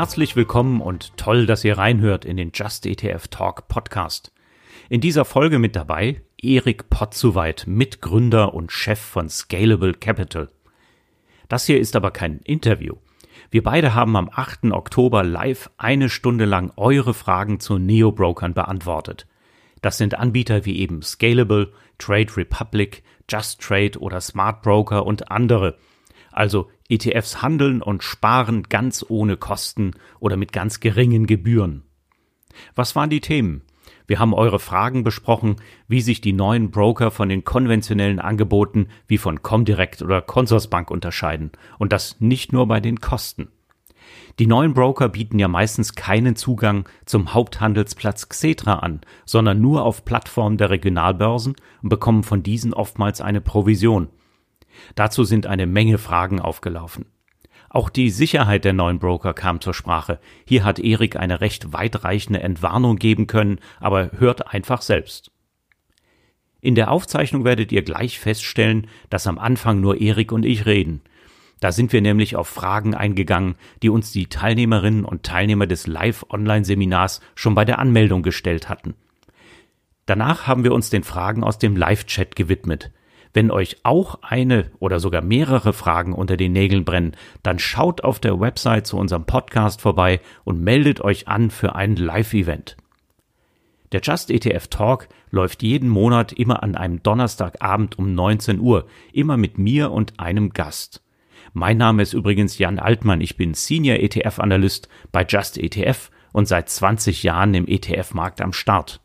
Herzlich willkommen und toll, dass ihr reinhört in den Just ETF Talk Podcast. In dieser Folge mit dabei Erik Potzuweit, Mitgründer und Chef von Scalable Capital. Das hier ist aber kein Interview. Wir beide haben am 8. Oktober live eine Stunde lang eure Fragen zu Neo-Brokern beantwortet. Das sind Anbieter wie eben Scalable, Trade Republic, Just Trade oder Smart Broker und andere. Also ETFs handeln und sparen ganz ohne Kosten oder mit ganz geringen Gebühren. Was waren die Themen? Wir haben eure Fragen besprochen, wie sich die neuen Broker von den konventionellen Angeboten wie von Comdirect oder Consorsbank unterscheiden. Und das nicht nur bei den Kosten. Die neuen Broker bieten ja meistens keinen Zugang zum Haupthandelsplatz Xetra an, sondern nur auf Plattformen der Regionalbörsen und bekommen von diesen oftmals eine Provision. Dazu sind eine Menge Fragen aufgelaufen. Auch die Sicherheit der neuen Broker kam zur Sprache. Hier hat Erik eine recht weitreichende Entwarnung geben können, aber hört einfach selbst. In der Aufzeichnung werdet ihr gleich feststellen, dass am Anfang nur Erik und ich reden. Da sind wir nämlich auf Fragen eingegangen, die uns die Teilnehmerinnen und Teilnehmer des Live-Online-Seminars schon bei der Anmeldung gestellt hatten. Danach haben wir uns den Fragen aus dem Live-Chat gewidmet. Wenn euch auch eine oder sogar mehrere Fragen unter den Nägeln brennen, dann schaut auf der Website zu unserem Podcast vorbei und meldet euch an für ein Live-Event. Der Just ETF Talk läuft jeden Monat immer an einem Donnerstagabend um 19 Uhr, immer mit mir und einem Gast. Mein Name ist übrigens Jan Altmann, ich bin Senior ETF-Analyst bei Just ETF und seit 20 Jahren im ETF-Markt am Start.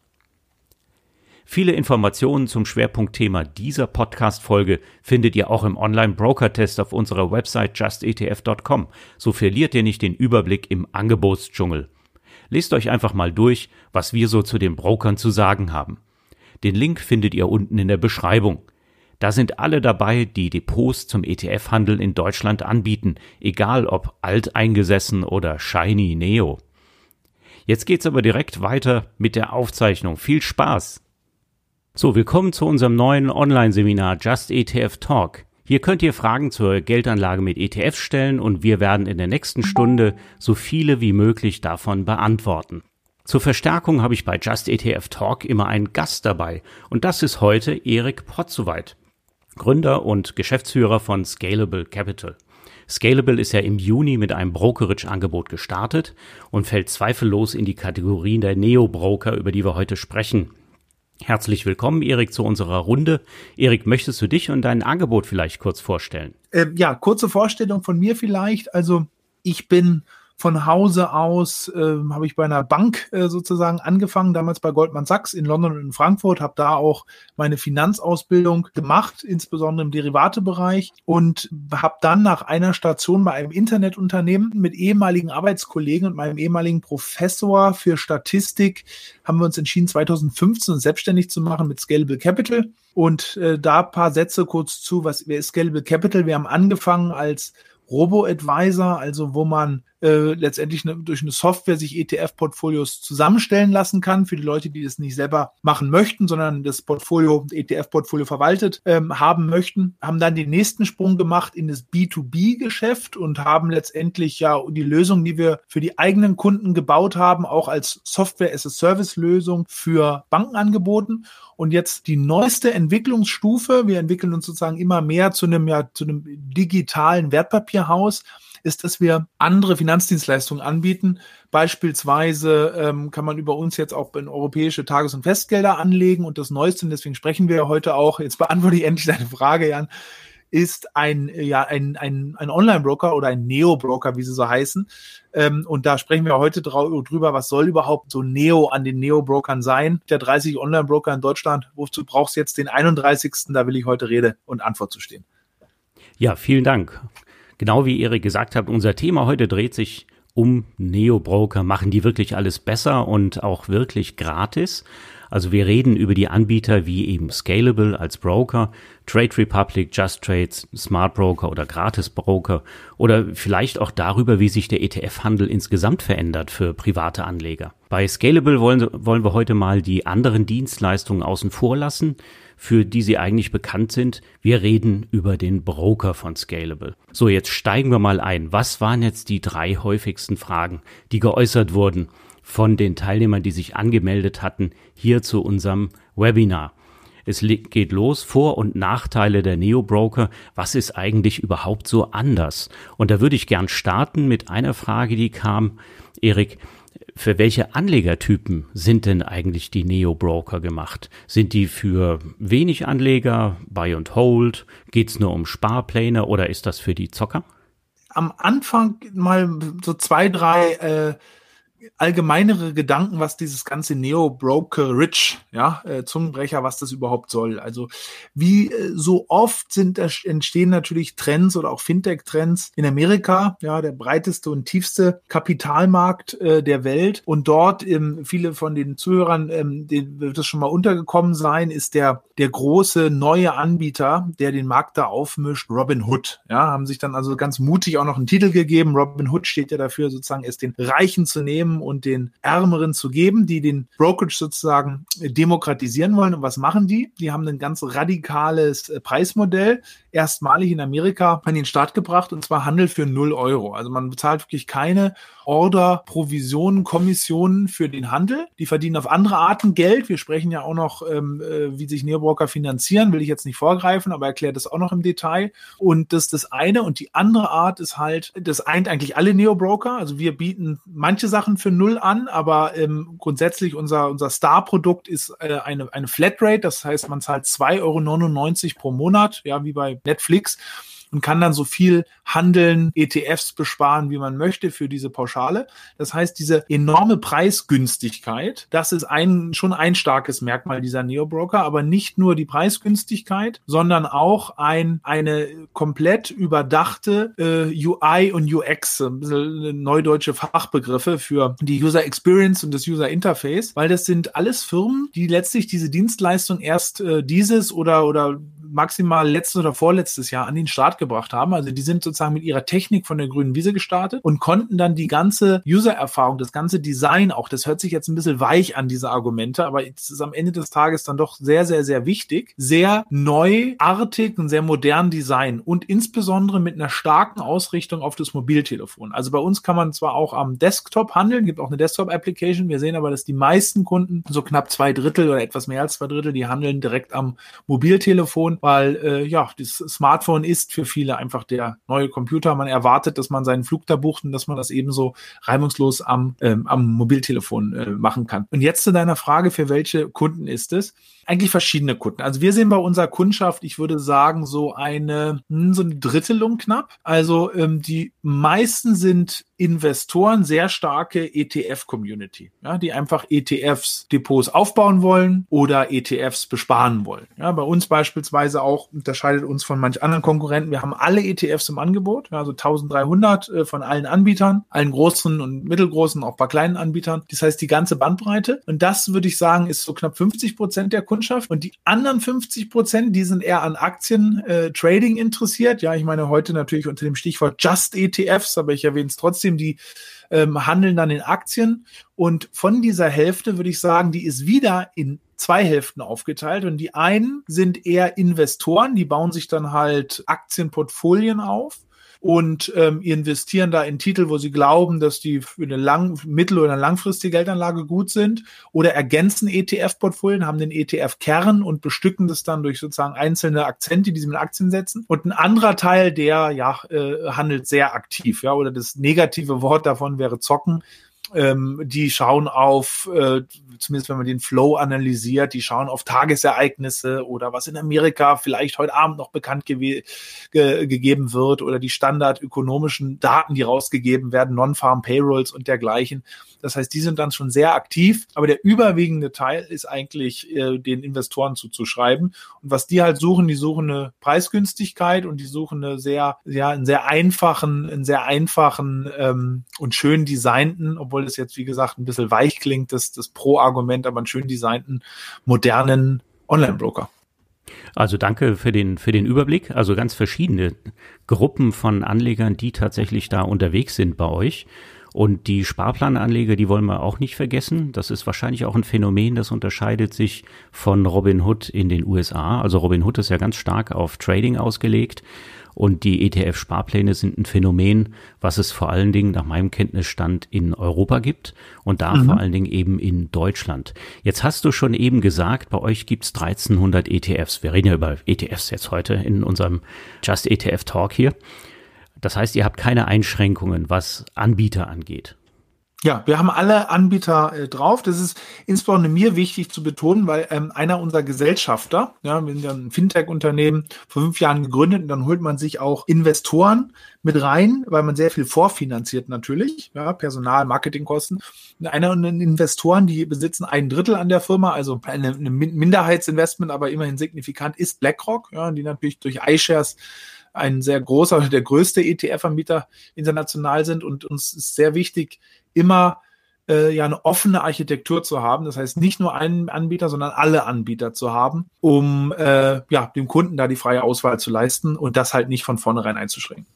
Viele Informationen zum Schwerpunktthema dieser Podcast-Folge findet ihr auch im Online-Broker-Test auf unserer Website justetf.com. So verliert ihr nicht den Überblick im Angebotsdschungel. Lest euch einfach mal durch, was wir so zu den Brokern zu sagen haben. Den Link findet ihr unten in der Beschreibung. Da sind alle dabei, die Depots zum ETF-Handel in Deutschland anbieten, egal ob alteingesessen oder shiny neo. Jetzt geht's aber direkt weiter mit der Aufzeichnung. Viel Spaß! So, willkommen zu unserem neuen Online-Seminar Just ETF Talk. Hier könnt ihr Fragen zur Geldanlage mit ETFs stellen und wir werden in der nächsten Stunde so viele wie möglich davon beantworten. Zur Verstärkung habe ich bei Just ETF Talk immer einen Gast dabei und das ist heute Erik Potzuweit, Gründer und Geschäftsführer von Scalable Capital. Scalable ist ja im Juni mit einem Brokerage-Angebot gestartet und fällt zweifellos in die Kategorien der Neo-Broker, über die wir heute sprechen. Herzlich willkommen, Erik, zu unserer Runde. Erik, möchtest du dich und dein Angebot vielleicht kurz vorstellen? Äh, ja, kurze Vorstellung von mir vielleicht. Also ich bin von Hause aus äh, habe ich bei einer Bank äh, sozusagen angefangen, damals bei Goldman Sachs in London und in Frankfurt, habe da auch meine Finanzausbildung gemacht, insbesondere im Derivatebereich und habe dann nach einer Station bei einem Internetunternehmen mit ehemaligen Arbeitskollegen und meinem ehemaligen Professor für Statistik haben wir uns entschieden, 2015 selbstständig zu machen mit Scalable Capital. Und äh, da paar Sätze kurz zu, was wer ist Scalable Capital? Wir haben angefangen als Robo-Advisor, also wo man äh, letztendlich ne, durch eine Software sich ETF-Portfolios zusammenstellen lassen kann für die Leute, die das nicht selber machen möchten, sondern das Portfolio, ETF-Portfolio verwaltet ähm, haben möchten, haben dann den nächsten Sprung gemacht in das B2B-Geschäft und haben letztendlich ja die Lösung, die wir für die eigenen Kunden gebaut haben, auch als Software-as-a-Service-Lösung für Banken angeboten. Und jetzt die neueste Entwicklungsstufe, wir entwickeln uns sozusagen immer mehr zu einem, ja, zu einem digitalen Wertpapierhaus, ist, dass wir andere Finanzdienstleistungen anbieten. Beispielsweise ähm, kann man über uns jetzt auch in europäische Tages- und Festgelder anlegen und das Neueste, und deswegen sprechen wir heute auch, jetzt beantworte ich endlich deine Frage, Jan, ist ein, ja, ein, ein, ein Online-Broker oder ein Neo-Broker, wie sie so heißen. Ähm, und da sprechen wir heute drüber, was soll überhaupt so Neo an den Neo-Brokern sein? Der 30 Online-Broker in Deutschland, wozu brauchst du jetzt den 31. Da will ich heute Rede und Antwort zu stehen. Ja, vielen Dank. Genau wie Erik gesagt hat, unser Thema heute dreht sich um Neo-Broker. Machen die wirklich alles besser und auch wirklich gratis? Also wir reden über die Anbieter wie eben Scalable als Broker, Trade Republic, Just Trades, Smart Broker oder Gratis Broker oder vielleicht auch darüber, wie sich der ETF-Handel insgesamt verändert für private Anleger. Bei Scalable wollen, wollen wir heute mal die anderen Dienstleistungen außen vor lassen, für die sie eigentlich bekannt sind. Wir reden über den Broker von Scalable. So, jetzt steigen wir mal ein. Was waren jetzt die drei häufigsten Fragen, die geäußert wurden von den Teilnehmern, die sich angemeldet hatten, hier zu unserem Webinar? Es geht los, Vor- und Nachteile der Neo-Broker. Was ist eigentlich überhaupt so anders? Und da würde ich gern starten mit einer Frage, die kam. Erik, für welche Anlegertypen sind denn eigentlich die Neo-Broker gemacht? Sind die für wenig Anleger, Buy and Hold? Geht es nur um Sparpläne oder ist das für die Zocker? Am Anfang mal so zwei, drei äh, allgemeinere Gedanken, was dieses ganze Neo-Brokerage, ja, äh, Zungenbrecher, was das überhaupt soll. Also wie äh, so oft sind entstehen natürlich Trends oder auch Fintech-Trends in Amerika, ja, der breiteste und tiefste Kapitalmarkt äh, der Welt. Und dort, ähm, viele von den Zuhörern, ähm, denen wird es schon mal untergekommen sein, ist der, der große neue Anbieter, der den Markt da aufmischt, Robin Hood. Ja, haben sich dann also ganz mutig auch noch einen Titel gegeben. Robin Hood steht ja dafür, sozusagen es den Reichen zu nehmen nehmen und den Ärmeren zu geben, die den Brokerage sozusagen demokratisieren wollen. Und was machen die? Die haben ein ganz radikales äh, Preismodell, erstmalig in Amerika an den Start gebracht, und zwar Handel für 0 Euro. Also man bezahlt wirklich keine Order, Provisionen, Kommissionen für den Handel. Die verdienen auf andere Arten Geld. Wir sprechen ja auch noch, ähm, äh, wie sich Neobroker finanzieren, will ich jetzt nicht vorgreifen, aber erklärt das auch noch im Detail. Und das ist das eine. Und die andere Art ist halt, das eint eigentlich alle Neobroker. Also wir bieten manche Sachen für null an, aber ähm, grundsätzlich unser, unser Star-Produkt ist äh, eine, eine Flatrate. Das heißt, man zahlt 2,99 Euro pro Monat, ja, wie bei Netflix und kann dann so viel handeln, ETFs besparen, wie man möchte für diese Pauschale. Das heißt, diese enorme Preisgünstigkeit, das ist ein, schon ein starkes Merkmal dieser Neobroker, aber nicht nur die Preisgünstigkeit, sondern auch ein, eine komplett überdachte äh, UI und UX, ein bisschen neudeutsche Fachbegriffe für die User Experience und das User Interface, weil das sind alles Firmen, die letztlich diese Dienstleistung erst äh, dieses oder, oder maximal letztes oder vorletztes Jahr an den Start gebracht haben. Also die sind sozusagen mit ihrer Technik von der grünen Wiese gestartet und konnten dann die ganze User-Erfahrung, das ganze Design auch, das hört sich jetzt ein bisschen weich an, diese Argumente, aber es ist am Ende des Tages dann doch sehr, sehr, sehr wichtig, sehr neuartig und sehr modern Design und insbesondere mit einer starken Ausrichtung auf das Mobiltelefon. Also bei uns kann man zwar auch am Desktop handeln, gibt auch eine Desktop-Application, wir sehen aber, dass die meisten Kunden, so knapp zwei Drittel oder etwas mehr als zwei Drittel, die handeln direkt am Mobiltelefon, weil äh, ja, das Smartphone ist für viele einfach der neue Computer. Man erwartet, dass man seinen Flug da bucht und dass man das ebenso reibungslos am, ähm, am Mobiltelefon äh, machen kann. Und jetzt zu deiner Frage, für welche Kunden ist es? Eigentlich verschiedene Kunden. Also wir sehen bei unserer Kundschaft, ich würde sagen, so eine, hm, so eine Drittelung knapp. Also ähm, die meisten sind Investoren, sehr starke ETF-Community, ja, die einfach ETFs Depots aufbauen wollen oder ETFs besparen wollen. Ja, bei uns beispielsweise auch unterscheidet uns von manch anderen Konkurrenten. Wir haben alle ETFs im Angebot, ja, also 1300 äh, von allen Anbietern, allen großen und mittelgroßen, auch bei kleinen Anbietern. Das heißt, die ganze Bandbreite. Und das würde ich sagen, ist so knapp 50 Prozent der Kundschaft. Und die anderen 50 Prozent, die sind eher an Aktien, äh, interessiert. Ja, ich meine heute natürlich unter dem Stichwort Just ETFs, aber ich erwähne es trotzdem trotzdem, die ähm, handeln dann in Aktien. Und von dieser Hälfte würde ich sagen, die ist wieder in zwei Hälften aufgeteilt. Und die einen sind eher Investoren, die bauen sich dann halt Aktienportfolien auf und ähm, investieren da in Titel, wo sie glauben, dass die für eine lang, mittel- oder langfristige Geldanlage gut sind oder ergänzen ETF-Portfolien, haben den ETF-Kern und bestücken das dann durch sozusagen einzelne Akzente, die sie mit Aktien setzen. Und ein anderer Teil, der ja äh, handelt sehr aktiv, ja, oder das negative Wort davon wäre zocken ähm, die schauen auf, äh, zumindest wenn man den Flow analysiert, die schauen auf Tagesereignisse oder was in Amerika vielleicht heute Abend noch bekannt ge ge gegeben wird oder die standardökonomischen Daten, die rausgegeben werden, Non-Farm Payrolls und dergleichen. Das heißt, die sind dann schon sehr aktiv, aber der überwiegende Teil ist eigentlich äh, den Investoren zuzuschreiben. Und was die halt suchen, die suchen eine Preisgünstigkeit und die suchen eine sehr, ja, einen sehr einfachen, einen sehr einfachen ähm, und schön designten, obwohl es jetzt, wie gesagt, ein bisschen weich klingt, das, das Pro-Argument, aber einen schön designten, modernen Online-Broker. Also danke für den, für den Überblick. Also ganz verschiedene Gruppen von Anlegern, die tatsächlich da unterwegs sind bei euch. Und die Sparplananleger, die wollen wir auch nicht vergessen. Das ist wahrscheinlich auch ein Phänomen, das unterscheidet sich von Robinhood in den USA. Also Robinhood ist ja ganz stark auf Trading ausgelegt. Und die ETF-Sparpläne sind ein Phänomen, was es vor allen Dingen nach meinem Kenntnisstand in Europa gibt und da mhm. vor allen Dingen eben in Deutschland. Jetzt hast du schon eben gesagt, bei euch gibt's 1300 ETFs. Wir reden ja über ETFs jetzt heute in unserem Just ETF Talk hier. Das heißt, ihr habt keine Einschränkungen, was Anbieter angeht. Ja, wir haben alle Anbieter äh, drauf. Das ist insbesondere mir wichtig zu betonen, weil ähm, einer unserer Gesellschafter, ja, wir sind ja ein Fintech-Unternehmen, vor fünf Jahren gegründet und dann holt man sich auch Investoren mit rein, weil man sehr viel vorfinanziert natürlich, ja, Personal, Marketingkosten. Einer von den Investoren, die besitzen ein Drittel an der Firma, also eine Minderheitsinvestment, aber immerhin signifikant, ist BlackRock, ja, die natürlich durch iShares ein sehr großer, der größte ETF-Anbieter international sind und uns ist sehr wichtig, immer äh, ja eine offene Architektur zu haben. Das heißt, nicht nur einen Anbieter, sondern alle Anbieter zu haben, um äh, ja dem Kunden da die freie Auswahl zu leisten und das halt nicht von vornherein einzuschränken.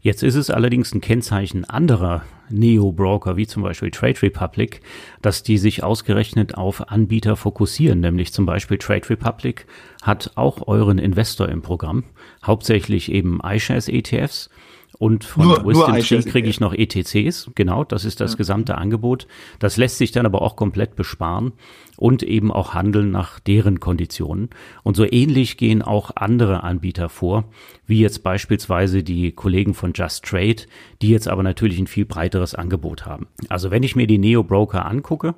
Jetzt ist es allerdings ein Kennzeichen anderer Neo-Broker, wie zum Beispiel Trade Republic, dass die sich ausgerechnet auf Anbieter fokussieren. Nämlich zum Beispiel Trade Republic hat auch euren Investor im Programm, hauptsächlich eben iShares ETFs und von nur, Wisdom Tree kriege ich noch ETCs. Genau, das ist das ja. gesamte Angebot. Das lässt sich dann aber auch komplett besparen und eben auch handeln nach deren Konditionen. Und so ähnlich gehen auch andere Anbieter vor, wie jetzt beispielsweise die Kollegen von Just Trade, die jetzt aber natürlich ein viel breiteres Angebot haben. Also wenn ich mir die Neo Broker angucke,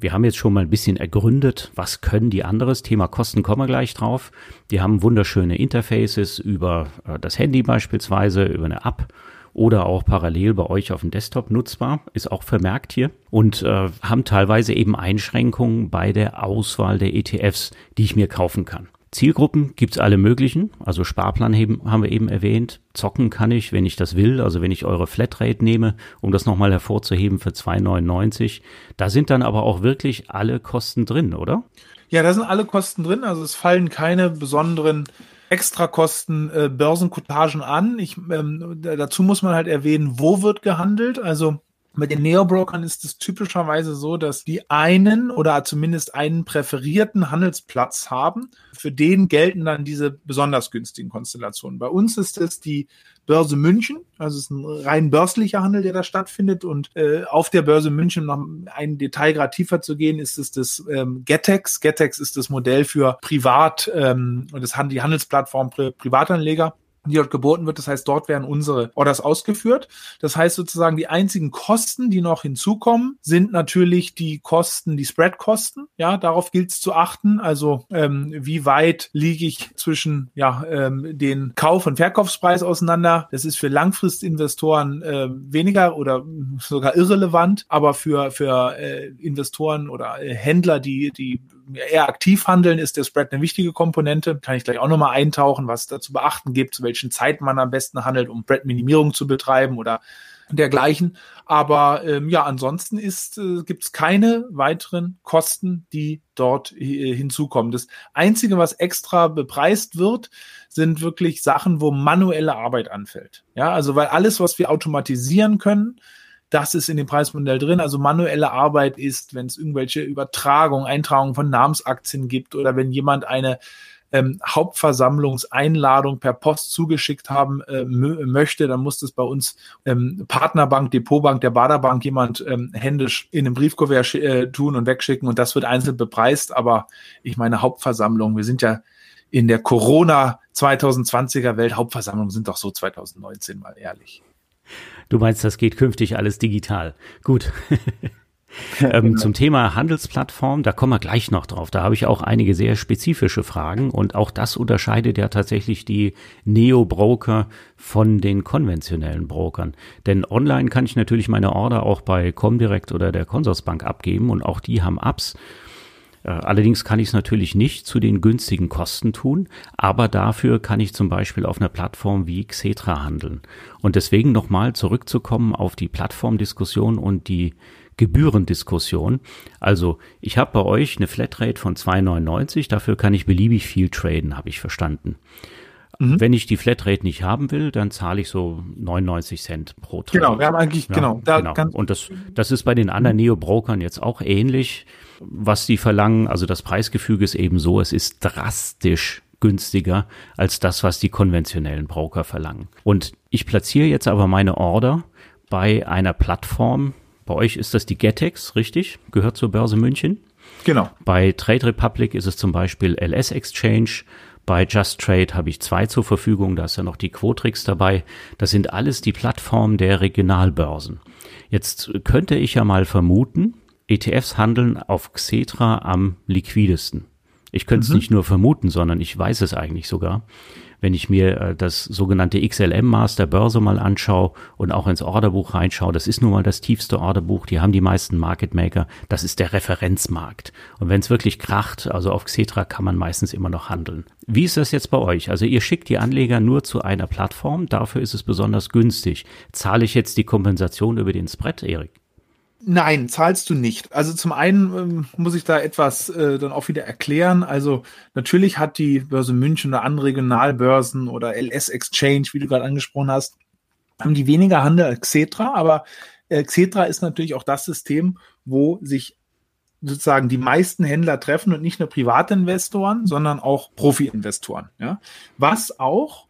wir haben jetzt schon mal ein bisschen ergründet, was können die anderes. Thema Kosten kommen wir gleich drauf. Die haben wunderschöne Interfaces über äh, das Handy beispielsweise, über eine App oder auch parallel bei euch auf dem Desktop nutzbar, ist auch vermerkt hier und äh, haben teilweise eben Einschränkungen bei der Auswahl der ETFs, die ich mir kaufen kann. Zielgruppen gibt's alle möglichen. Also Sparplan haben wir eben erwähnt. Zocken kann ich, wenn ich das will. Also wenn ich eure Flatrate nehme, um das nochmal hervorzuheben für 2,99. Da sind dann aber auch wirklich alle Kosten drin, oder? Ja, da sind alle Kosten drin. Also es fallen keine besonderen Extrakosten, äh, Börsenkotagen an. Ich, ähm, dazu muss man halt erwähnen, wo wird gehandelt. Also bei den Neobrokern ist es typischerweise so, dass die einen oder zumindest einen präferierten Handelsplatz haben. Für den gelten dann diese besonders günstigen Konstellationen. Bei uns ist es die Börse München, also es ist ein rein börslicher Handel, der da stattfindet. Und äh, auf der Börse München, um noch ein Detail gerade tiefer zu gehen, ist es das ähm, Getex. Getex ist das Modell für Privat ähm, und das die Handelsplattform für Privatanleger die dort geboten wird. Das heißt, dort werden unsere Orders ausgeführt. Das heißt sozusagen, die einzigen Kosten, die noch hinzukommen, sind natürlich die Kosten, die Spread-Kosten. Ja, darauf gilt es zu achten. Also ähm, wie weit liege ich zwischen ja ähm, den Kauf- und Verkaufspreis auseinander. Das ist für Langfristinvestoren äh, weniger oder sogar irrelevant, aber für für äh, Investoren oder äh, Händler, die die eher aktiv handeln, ist der Spread eine wichtige Komponente. Kann ich gleich auch nochmal eintauchen, was da zu beachten gibt, zu welchen Zeiten man am besten handelt, um Spread-Minimierung zu betreiben oder dergleichen. Aber ähm, ja, ansonsten äh, gibt es keine weiteren Kosten, die dort äh, hinzukommen. Das Einzige, was extra bepreist wird, sind wirklich Sachen, wo manuelle Arbeit anfällt. Ja, also weil alles, was wir automatisieren können, das ist in dem Preismodell drin. Also manuelle Arbeit ist, wenn es irgendwelche Übertragungen, Eintragungen von Namensaktien gibt oder wenn jemand eine ähm, Hauptversammlungseinladung per Post zugeschickt haben äh, möchte, dann muss das bei uns ähm, Partnerbank, Depotbank der Baderbank jemand ähm, händisch in einem Briefkuvert äh, tun und wegschicken und das wird einzeln bepreist. Aber ich meine Hauptversammlung, wir sind ja in der Corona 2020er Welt, Hauptversammlungen sind doch so 2019 mal ehrlich. Du meinst, das geht künftig alles digital. Gut. ähm, genau. Zum Thema Handelsplattform, da kommen wir gleich noch drauf. Da habe ich auch einige sehr spezifische Fragen und auch das unterscheidet ja tatsächlich die Neo-Broker von den konventionellen Brokern. Denn online kann ich natürlich meine Order auch bei Comdirect oder der Consorsbank abgeben und auch die haben Apps. Äh, allerdings kann ich es natürlich nicht zu den günstigen Kosten tun, aber dafür kann ich zum Beispiel auf einer Plattform wie Xetra handeln. Und deswegen nochmal zurückzukommen auf die Plattformdiskussion und die Gebührendiskussion. Also ich habe bei euch eine Flatrate von 2,99, dafür kann ich beliebig viel traden, habe ich verstanden. Mhm. Wenn ich die Flatrate nicht haben will, dann zahle ich so 99 Cent pro Trade. Genau, wir haben eigentlich, ja, genau. Da genau. Und das, das ist bei den anderen. Neo-Brokern jetzt auch ähnlich, was die verlangen. Also das Preisgefüge ist eben so, es ist drastisch günstiger als das, was die konventionellen Broker verlangen. Und ich platziere jetzt aber meine Order bei einer Plattform. Bei euch ist das die Getex, richtig? Gehört zur Börse München. Genau. Bei Trade Republic ist es zum Beispiel LS Exchange. Bei Just Trade habe ich zwei zur Verfügung, da ist ja noch die Quotrix dabei. Das sind alles die Plattformen der Regionalbörsen. Jetzt könnte ich ja mal vermuten, ETFs handeln auf Xetra am liquidesten. Ich könnte es mhm. nicht nur vermuten, sondern ich weiß es eigentlich sogar wenn ich mir äh, das sogenannte XLM-Maß der Börse mal anschaue und auch ins Orderbuch reinschaue, das ist nun mal das tiefste Orderbuch, die haben die meisten Market Maker, das ist der Referenzmarkt. Und wenn es wirklich kracht, also auf Xetra kann man meistens immer noch handeln. Wie ist das jetzt bei euch? Also ihr schickt die Anleger nur zu einer Plattform, dafür ist es besonders günstig. Zahle ich jetzt die Kompensation über den Spread, Erik? Nein, zahlst du nicht. Also zum einen ähm, muss ich da etwas äh, dann auch wieder erklären. Also natürlich hat die Börse München oder andere Regionalbörsen oder LS Exchange, wie du gerade angesprochen hast, haben die weniger Handel als Xetra, aber äh, Xetra ist natürlich auch das System, wo sich sozusagen die meisten Händler treffen und nicht nur Privatinvestoren, sondern auch Profi-Investoren. Ja? Was auch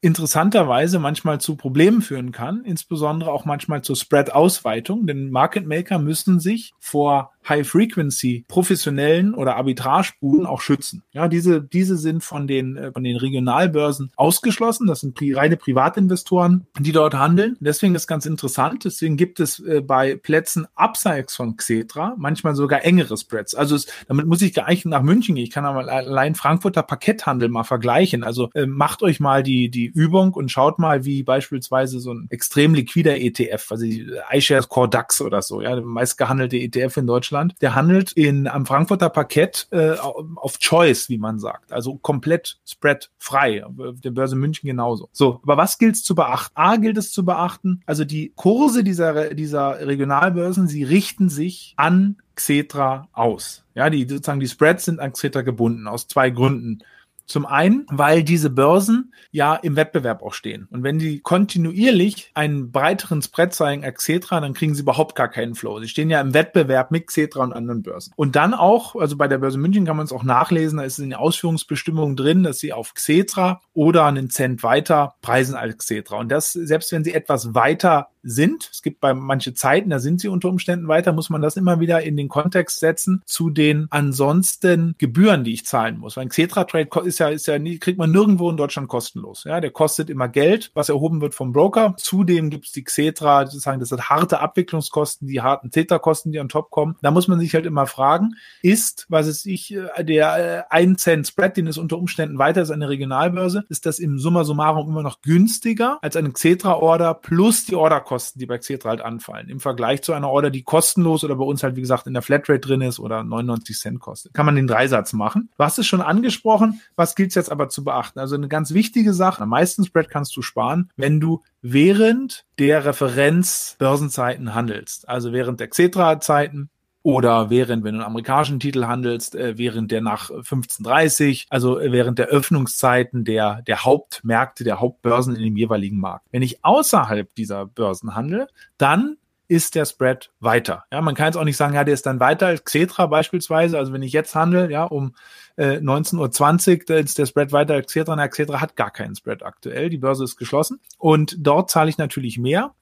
interessanterweise manchmal zu Problemen führen kann, insbesondere auch manchmal zur Spread-Ausweitung, denn Market Maker müssen sich vor High-Frequency professionellen oder Arbitragebuden auch schützen. Ja, diese, diese sind von den, äh, von den Regionalbörsen ausgeschlossen. Das sind pri reine Privatinvestoren, die dort handeln. Deswegen ist ganz interessant. Deswegen gibt es äh, bei Plätzen abseits von Xetra manchmal sogar engere Spreads. Also es, damit muss ich gar nicht nach München gehen. Ich kann aber allein Frankfurter Parketthandel mal vergleichen. Also äh, macht euch mal die, die Übung und schaut mal, wie beispielsweise so ein extrem liquider ETF, also iShares Core DAX oder so, ja, der meistgehandelte ETF in Deutschland Deutschland, der handelt in, am Frankfurter Parkett äh, auf Choice, wie man sagt. Also komplett spreadfrei. Der Börse München genauso. So, aber was gilt es zu beachten? A gilt es zu beachten, also die Kurse dieser, dieser Regionalbörsen, sie richten sich an Xetra aus. Ja, die sozusagen die Spreads sind an Xetra gebunden aus zwei Gründen. Zum einen, weil diese Börsen ja im Wettbewerb auch stehen. Und wenn die kontinuierlich einen breiteren Spread zeigen als Xetra, dann kriegen sie überhaupt gar keinen Flow. Sie stehen ja im Wettbewerb mit Xetra und anderen Börsen. Und dann auch, also bei der Börse München kann man es auch nachlesen, da ist in den Ausführungsbestimmungen drin, dass sie auf Xetra oder einen Cent weiter preisen als Xetra. Und das, selbst wenn sie etwas weiter sind. Es gibt bei manche Zeiten, da sind sie unter Umständen weiter, muss man das immer wieder in den Kontext setzen zu den ansonsten Gebühren, die ich zahlen muss. Ein Xetra Trade ist ja, ist ja nie, kriegt man nirgendwo in Deutschland kostenlos. Ja, der kostet immer Geld, was erhoben wird vom Broker. Zudem gibt es die Xetra, sozusagen, das sind harte Abwicklungskosten, die harten Theta-Kosten, die on top kommen. Da muss man sich halt immer fragen, ist, was ist ich, äh, der äh, 1 Cent Spread, den es unter Umständen weiter ist, eine Regionalbörse, ist das im Summa summarum immer noch günstiger als eine Xetra-Order plus die Order Kosten, die bei Xetra halt anfallen. Im Vergleich zu einer Order, die kostenlos oder bei uns halt, wie gesagt, in der Flatrate drin ist oder 99 Cent kostet. Kann man den Dreisatz machen. Was ist schon angesprochen? Was gilt es jetzt aber zu beachten? Also eine ganz wichtige Sache. Am meisten Spread kannst du sparen, wenn du während der Referenz Börsenzeiten handelst. Also während der Xetra-Zeiten oder während, wenn du einen amerikanischen Titel handelst, äh, während der nach 15.30, also äh, während der Öffnungszeiten der, der Hauptmärkte, der Hauptbörsen in dem jeweiligen Markt. Wenn ich außerhalb dieser Börsen handle, dann ist der Spread weiter. Ja, man kann jetzt auch nicht sagen, ja, der ist dann weiter als Xetra beispielsweise. Also wenn ich jetzt handle, ja, um äh, 19.20 Uhr, da ist der Spread weiter als Xetra. Na, Xetra hat gar keinen Spread aktuell. Die Börse ist geschlossen. Und dort zahle ich natürlich mehr.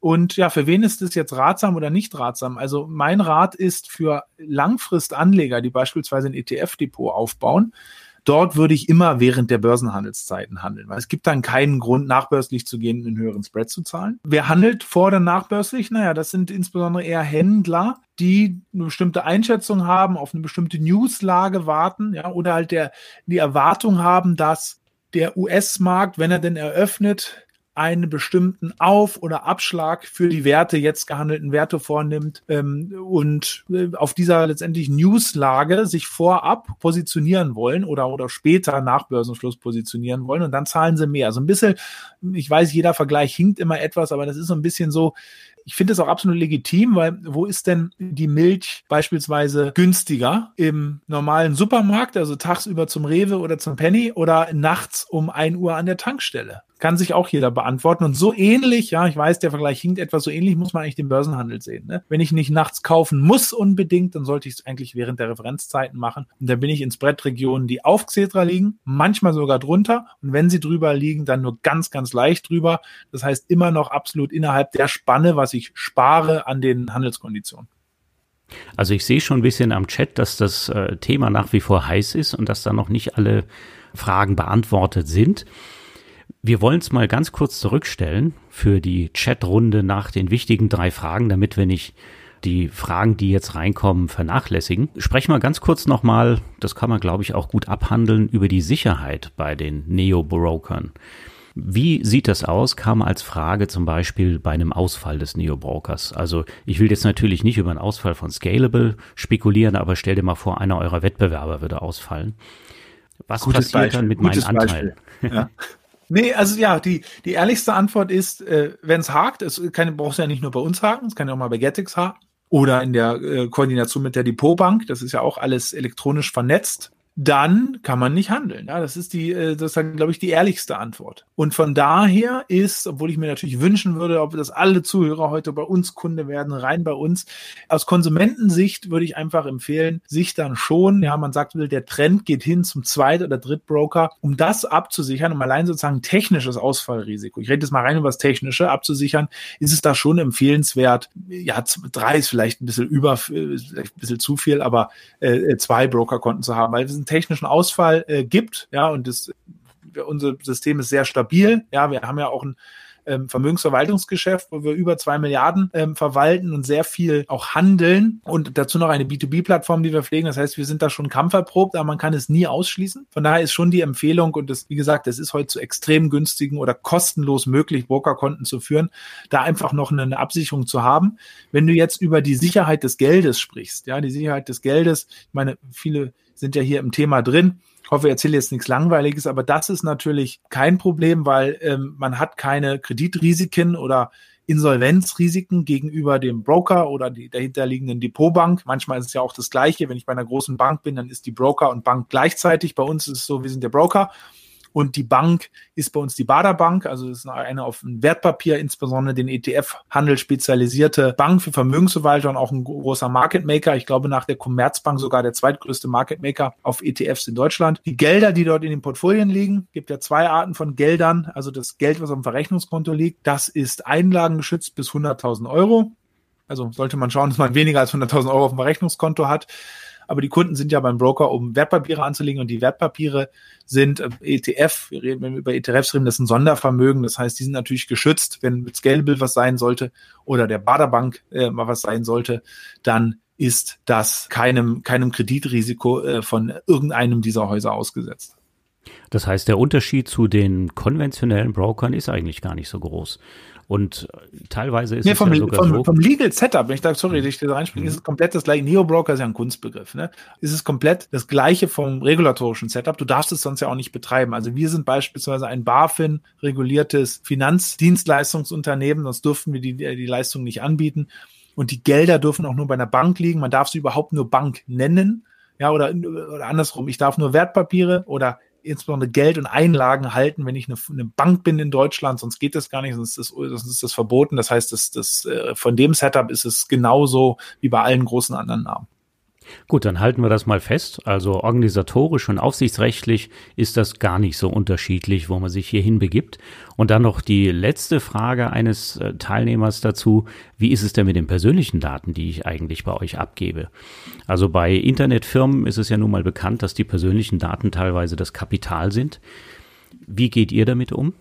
Und ja, für wen ist es jetzt ratsam oder nicht ratsam? Also mein Rat ist für Langfristanleger, die beispielsweise ein ETF-Depot aufbauen, dort würde ich immer während der Börsenhandelszeiten handeln, weil es gibt dann keinen Grund, nachbörslich zu gehen, einen höheren Spread zu zahlen. Wer handelt vor oder nachbörslich? Naja, das sind insbesondere eher Händler, die eine bestimmte Einschätzung haben, auf eine bestimmte Newslage warten, ja, oder halt der, die Erwartung haben, dass der US-Markt, wenn er denn eröffnet, einen bestimmten Auf- oder Abschlag für die Werte, jetzt gehandelten Werte vornimmt ähm, und äh, auf dieser letztendlich Newslage sich vorab positionieren wollen oder, oder später nach Börsenschluss positionieren wollen und dann zahlen sie mehr. So ein bisschen, ich weiß, jeder Vergleich hinkt immer etwas, aber das ist so ein bisschen so, ich finde es auch absolut legitim, weil wo ist denn die Milch beispielsweise günstiger? Im normalen Supermarkt, also tagsüber zum Rewe oder zum Penny oder nachts um ein Uhr an der Tankstelle? Kann sich auch jeder beantworten. Und so ähnlich, ja, ich weiß, der Vergleich hinkt etwas, so ähnlich muss man eigentlich den Börsenhandel sehen. Ne? Wenn ich nicht nachts kaufen muss unbedingt, dann sollte ich es eigentlich während der Referenzzeiten machen. Und dann bin ich in Spread-Regionen, die auf Xetra liegen, manchmal sogar drunter. Und wenn sie drüber liegen, dann nur ganz, ganz leicht drüber. Das heißt immer noch absolut innerhalb der Spanne, was ich spare an den Handelskonditionen. Also ich sehe schon ein bisschen am Chat, dass das äh, Thema nach wie vor heiß ist und dass da noch nicht alle Fragen beantwortet sind. Wir wollen es mal ganz kurz zurückstellen für die Chatrunde nach den wichtigen drei Fragen, damit wir nicht die Fragen, die jetzt reinkommen, vernachlässigen. Sprechen wir ganz kurz nochmal, das kann man glaube ich auch gut abhandeln, über die Sicherheit bei den Neo-Brokern. Wie sieht das aus? Kam als Frage zum Beispiel bei einem Ausfall des Neo-Brokers. Also ich will jetzt natürlich nicht über einen Ausfall von Scalable spekulieren, aber stell dir mal vor, einer eurer Wettbewerber würde ausfallen. Was Gutes passiert Beispiel. dann mit meinen Anteilen? Ja. Nee, also ja, die, die ehrlichste Antwort ist, äh, wenn es hakt, es kann, brauchst du ja nicht nur bei uns haken, es kann ja auch mal bei Getix haken. Oder in der äh, Koordination mit der Depotbank, das ist ja auch alles elektronisch vernetzt dann kann man nicht handeln. Ja, das ist die, äh, das ist, glaube ich, die ehrlichste Antwort. Und von daher ist, obwohl ich mir natürlich wünschen würde, ob das alle Zuhörer heute bei uns Kunde werden, rein bei uns, aus Konsumentensicht würde ich einfach empfehlen, sich dann schon, ja, man sagt, der Trend geht hin zum Zweit- oder Drittbroker, um das abzusichern, um allein sozusagen technisches Ausfallrisiko, ich rede jetzt mal rein über das Technische, abzusichern, ist es da schon empfehlenswert, ja, drei ist vielleicht ein bisschen über, vielleicht ein bisschen zu viel, aber äh, zwei Brokerkonten zu haben, weil wir sind technischen Ausfall äh, gibt, ja, und das, unser System ist sehr stabil, ja, wir haben ja auch ein ähm, Vermögensverwaltungsgeschäft, wo wir über zwei Milliarden ähm, verwalten und sehr viel auch handeln und dazu noch eine B2B-Plattform, die wir pflegen. Das heißt, wir sind da schon kampferprobt, aber man kann es nie ausschließen. Von daher ist schon die Empfehlung und das, wie gesagt, es ist heute zu extrem günstigen oder kostenlos möglich, Brokerkonten zu führen, da einfach noch eine, Absicherung zu haben. Wenn du jetzt über die Sicherheit des Geldes sprichst, ja, die Sicherheit des Geldes, ich meine, viele sind ja hier im Thema drin. Ich hoffe, ich erzähle jetzt nichts Langweiliges, aber das ist natürlich kein Problem, weil ähm, man hat keine Kreditrisiken oder Insolvenzrisiken gegenüber dem Broker oder die dahinterliegenden Depotbank. Manchmal ist es ja auch das Gleiche. Wenn ich bei einer großen Bank bin, dann ist die Broker und Bank gleichzeitig. Bei uns ist es so, wir sind der Broker und die Bank ist bei uns die Bader Bank, also das ist eine auf ein Wertpapier, insbesondere den ETF-Handel spezialisierte Bank für Vermögensverwalter und auch ein großer Market Maker. Ich glaube, nach der Commerzbank sogar der zweitgrößte Market Maker auf ETFs in Deutschland. Die Gelder, die dort in den Portfolien liegen, gibt ja zwei Arten von Geldern. Also das Geld, was dem Verrechnungskonto liegt, das ist einlagengeschützt bis 100.000 Euro. Also sollte man schauen, dass man weniger als 100.000 Euro auf dem Verrechnungskonto hat. Aber die Kunden sind ja beim Broker, um Wertpapiere anzulegen und die Wertpapiere sind äh, ETF, wir reden, wenn wir über ETFs reden, das ist ein Sondervermögen. Das heißt, die sind natürlich geschützt, wenn mit Scalable was sein sollte oder der Baderbank äh, mal was sein sollte, dann ist das keinem, keinem Kreditrisiko äh, von irgendeinem dieser Häuser ausgesetzt. Das heißt, der Unterschied zu den konventionellen Brokern ist eigentlich gar nicht so groß. Und teilweise ist nee, es vom, ja sogar vom, so. Vom Legal Setup, wenn ich da, sorry, dass ich da reinspringe, mhm. ist es komplett das gleiche. Neo-Broker ist ja ein Kunstbegriff, ne? Ist es komplett das gleiche vom regulatorischen Setup. Du darfst es sonst ja auch nicht betreiben. Also wir sind beispielsweise ein BaFin reguliertes Finanzdienstleistungsunternehmen, sonst dürften wir die, die Leistung nicht anbieten. Und die Gelder dürfen auch nur bei einer Bank liegen. Man darf sie überhaupt nur Bank nennen. Ja, oder, oder andersrum. Ich darf nur Wertpapiere oder insbesondere Geld und Einlagen halten, wenn ich eine, eine, Bank bin in Deutschland, sonst geht das gar nicht, sonst ist das, sonst ist das verboten. Das heißt, das, das, äh, von dem Setup ist es genauso wie bei allen großen anderen Namen. Gut, dann halten wir das mal fest. Also organisatorisch und aufsichtsrechtlich ist das gar nicht so unterschiedlich, wo man sich hier hinbegibt. Und dann noch die letzte Frage eines äh, Teilnehmers dazu. Wie ist es denn mit den persönlichen Daten, die ich eigentlich bei euch abgebe? Also bei Internetfirmen ist es ja nun mal bekannt, dass die persönlichen Daten teilweise das Kapital sind. Wie geht ihr damit um?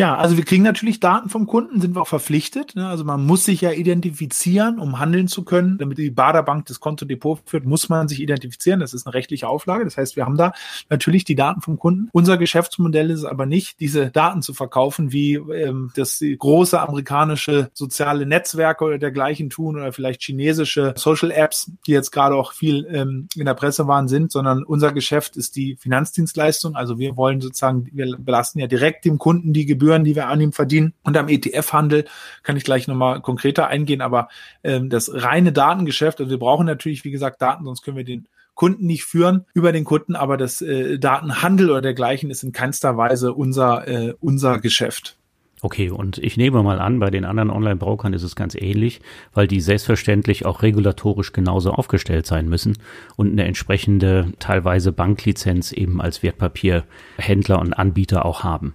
Ja, also wir kriegen natürlich Daten vom Kunden, sind wir auch verpflichtet. Ne? Also man muss sich ja identifizieren, um handeln zu können. Damit die Baderbank das Kontodepot führt, muss man sich identifizieren. Das ist eine rechtliche Auflage. Das heißt, wir haben da natürlich die Daten vom Kunden. Unser Geschäftsmodell ist aber nicht, diese Daten zu verkaufen, wie ähm, das große amerikanische soziale Netzwerke oder dergleichen tun oder vielleicht chinesische Social Apps, die jetzt gerade auch viel ähm, in der Presse waren, sind, sondern unser Geschäft ist die Finanzdienstleistung. Also wir wollen sozusagen, wir belasten ja direkt dem Kunden die Gebühren Gebühren, die wir an ihm verdienen. Und am ETF-Handel kann ich gleich nochmal konkreter eingehen, aber ähm, das reine Datengeschäft, also wir brauchen natürlich, wie gesagt, Daten, sonst können wir den Kunden nicht führen über den Kunden, aber das äh, Datenhandel oder dergleichen ist in keinster Weise unser, äh, unser Geschäft. Okay, und ich nehme mal an, bei den anderen Online-Brokern ist es ganz ähnlich, weil die selbstverständlich auch regulatorisch genauso aufgestellt sein müssen und eine entsprechende teilweise Banklizenz eben als Wertpapierhändler und Anbieter auch haben.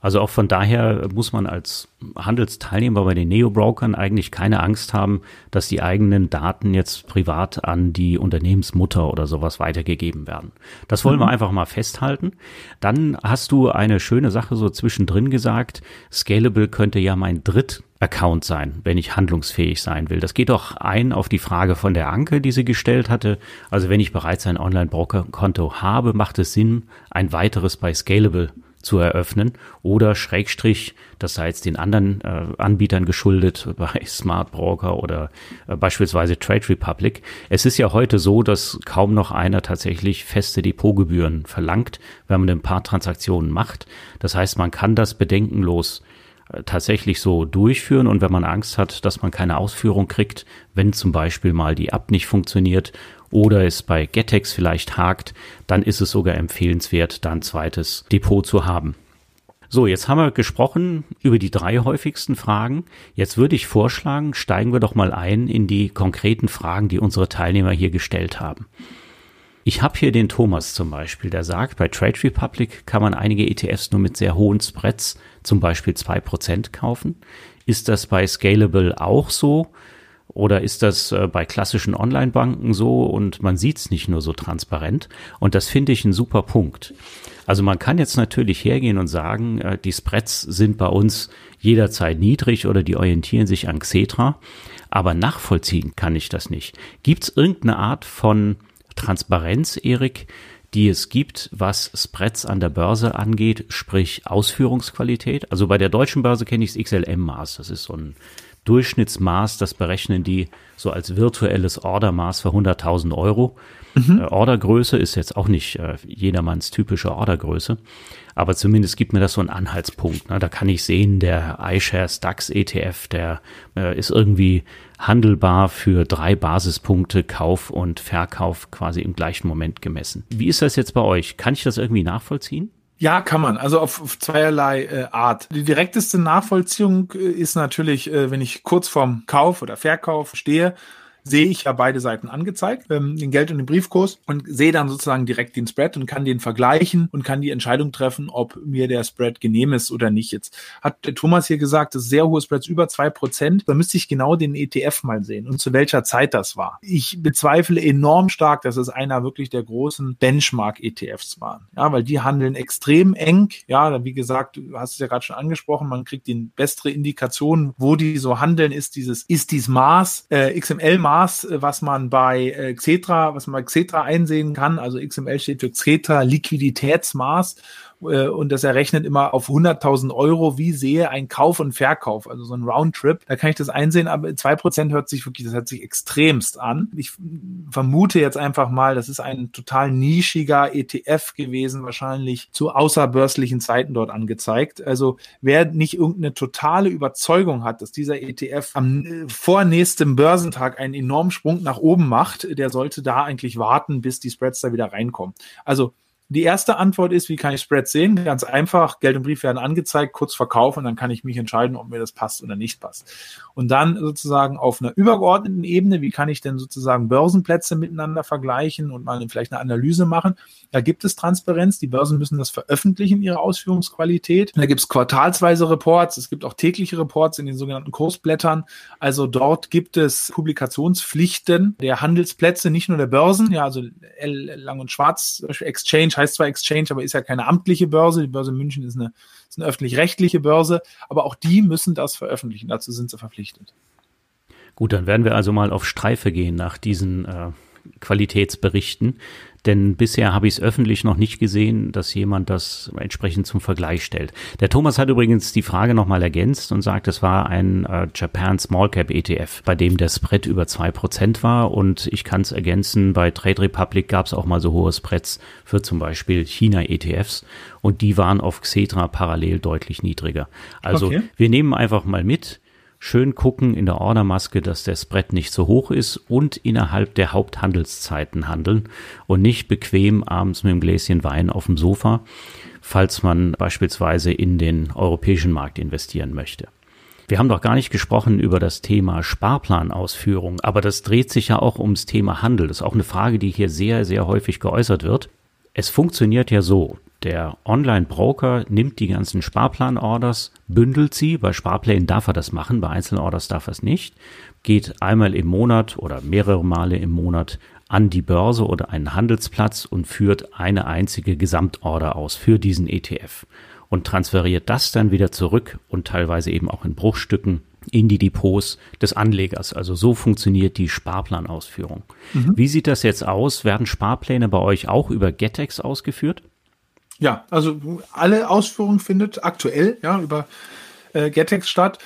Also auch von daher muss man als Handelsteilnehmer bei den Neo-Brokern eigentlich keine Angst haben, dass die eigenen Daten jetzt privat an die Unternehmensmutter oder sowas weitergegeben werden. Das wollen mhm. wir einfach mal festhalten. Dann hast du eine schöne Sache so zwischendrin gesagt. Scalable könnte ja mein Dritt Account sein, wenn ich handlungsfähig sein will. Das geht doch ein auf die Frage von der Anke, die sie gestellt hatte. Also wenn ich bereits ein Online-Broker-Konto habe, macht es Sinn, ein weiteres bei Scalable zu eröffnen oder Schrägstrich, das sei jetzt den anderen äh, Anbietern geschuldet, bei Smart Broker oder äh, beispielsweise Trade Republic. Es ist ja heute so, dass kaum noch einer tatsächlich feste Depotgebühren verlangt, wenn man ein paar Transaktionen macht. Das heißt, man kann das bedenkenlos tatsächlich so durchführen und wenn man Angst hat, dass man keine Ausführung kriegt, wenn zum Beispiel mal die App nicht funktioniert oder es bei Getex vielleicht hakt, dann ist es sogar empfehlenswert, da ein zweites Depot zu haben. So, jetzt haben wir gesprochen über die drei häufigsten Fragen. Jetzt würde ich vorschlagen, steigen wir doch mal ein in die konkreten Fragen, die unsere Teilnehmer hier gestellt haben. Ich habe hier den Thomas zum Beispiel, der sagt, bei Trade Republic kann man einige ETFs nur mit sehr hohen Spreads, zum Beispiel zwei Prozent kaufen. Ist das bei Scalable auch so? Oder ist das äh, bei klassischen Online-Banken so und man sieht es nicht nur so transparent? Und das finde ich ein super Punkt. Also man kann jetzt natürlich hergehen und sagen, äh, die Spreads sind bei uns jederzeit niedrig oder die orientieren sich an Xetra, aber nachvollziehen kann ich das nicht. Gibt es irgendeine Art von Transparenz, Erik, die es gibt, was Spreads an der Börse angeht, sprich Ausführungsqualität? Also bei der deutschen Börse kenne ich das XLM-Maß. Das ist so ein Durchschnittsmaß, das berechnen die so als virtuelles Ordermaß für 100.000 Euro. Mhm. Äh, Ordergröße ist jetzt auch nicht äh, jedermanns typische Ordergröße, aber zumindest gibt mir das so einen Anhaltspunkt. Ne? Da kann ich sehen, der iShares DAX ETF, der äh, ist irgendwie handelbar für drei Basispunkte Kauf und Verkauf quasi im gleichen Moment gemessen. Wie ist das jetzt bei euch? Kann ich das irgendwie nachvollziehen? Ja, kann man. Also auf, auf zweierlei äh, Art. Die direkteste Nachvollziehung äh, ist natürlich, äh, wenn ich kurz vorm Kauf oder Verkauf stehe sehe ich ja beide Seiten angezeigt, ähm, den Geld- und den Briefkurs und sehe dann sozusagen direkt den Spread und kann den vergleichen und kann die Entscheidung treffen, ob mir der Spread genehm ist oder nicht. Jetzt hat der Thomas hier gesagt, das ist sehr hohe Spreads über zwei Prozent. Da müsste ich genau den ETF mal sehen und zu welcher Zeit das war. Ich bezweifle enorm stark, dass es einer wirklich der großen Benchmark-ETFs waren. Ja, weil die handeln extrem eng. Ja, wie gesagt, du hast es ja gerade schon angesprochen, man kriegt die bessere Indikation, wo die so handeln, ist dieses, ist dies Maß, äh, XML-Maß Maß, was man bei äh, Xetra, was man bei Xetra einsehen kann. Also XML steht für Xetra Liquiditätsmaß äh, und das errechnet immer auf 100.000 Euro, wie sehe ein Kauf und Verkauf, also so ein Roundtrip. Da kann ich das einsehen, aber zwei Prozent hört sich wirklich, das hört sich extremst an. Ich vermute jetzt einfach mal, das ist ein total nischiger ETF gewesen, wahrscheinlich zu außerbörslichen Zeiten dort angezeigt. Also wer nicht irgendeine totale Überzeugung hat, dass dieser ETF am äh, vornächsten Börsentag einen enormen Sprung nach oben macht, der sollte da eigentlich warten, bis die Spreads da wieder reinkommen. Also Die erste Antwort ist, wie kann ich Spreads sehen? Ganz einfach, Geld und Brief werden angezeigt, kurz verkaufen und dann kann ich mich entscheiden, ob mir das passt oder nicht passt. Und dann sozusagen auf einer übergeordneten Ebene, wie kann ich denn sozusagen Börsenplätze miteinander vergleichen und mal vielleicht eine Analyse machen? Da gibt es Transparenz, die Börsen müssen das veröffentlichen, ihre Ausführungsqualität. Da gibt es quartalsweise Reports, es gibt auch tägliche Reports in den sogenannten Kursblättern. Also dort gibt es Publikationspflichten der Handelsplätze, nicht nur der Börsen, ja, also L, Lang und Schwarz, Exchange heißt zwar Exchange, aber ist ja keine amtliche Börse. Die Börse München ist eine, ist eine öffentlich-rechtliche Börse, aber auch die müssen das veröffentlichen. Dazu sind sie verpflichtet. Gut, dann werden wir also mal auf Streife gehen nach diesen äh, Qualitätsberichten. Denn bisher habe ich es öffentlich noch nicht gesehen, dass jemand das entsprechend zum Vergleich stellt. Der Thomas hat übrigens die Frage nochmal ergänzt und sagt, es war ein äh, Japan Small Cap ETF, bei dem der Spread über zwei Prozent war. Und ich kann es ergänzen, bei Trade Republic gab es auch mal so hohe Spreads für zum Beispiel China-ETFs und die waren auf Xetra parallel deutlich niedriger. Also okay. wir nehmen einfach mal mit, schön gucken in der Ordermaske, dass der Spread nicht so hoch ist und innerhalb der Haupthandelszeiten handeln und nicht bequem abends mit einem Gläschen Wein auf dem Sofa, falls man beispielsweise in den europäischen Markt investieren möchte. Wir haben doch gar nicht gesprochen über das Thema Sparplanausführung, aber das dreht sich ja auch ums Thema Handel. Das ist auch eine Frage, die hier sehr, sehr häufig geäußert wird. Es funktioniert ja so. Der Online-Broker nimmt die ganzen Sparplan-Orders, bündelt sie, bei Sparplänen darf er das machen, bei Einzelorders darf er es nicht, geht einmal im Monat oder mehrere Male im Monat an die Börse oder einen Handelsplatz und führt eine einzige Gesamtorder aus für diesen ETF und transferiert das dann wieder zurück und teilweise eben auch in Bruchstücken in die Depots des Anlegers. Also so funktioniert die Sparplanausführung. Mhm. Wie sieht das jetzt aus? Werden Sparpläne bei euch auch über Getex ausgeführt? Ja, also alle Ausführungen findet aktuell ja über äh, Getex statt.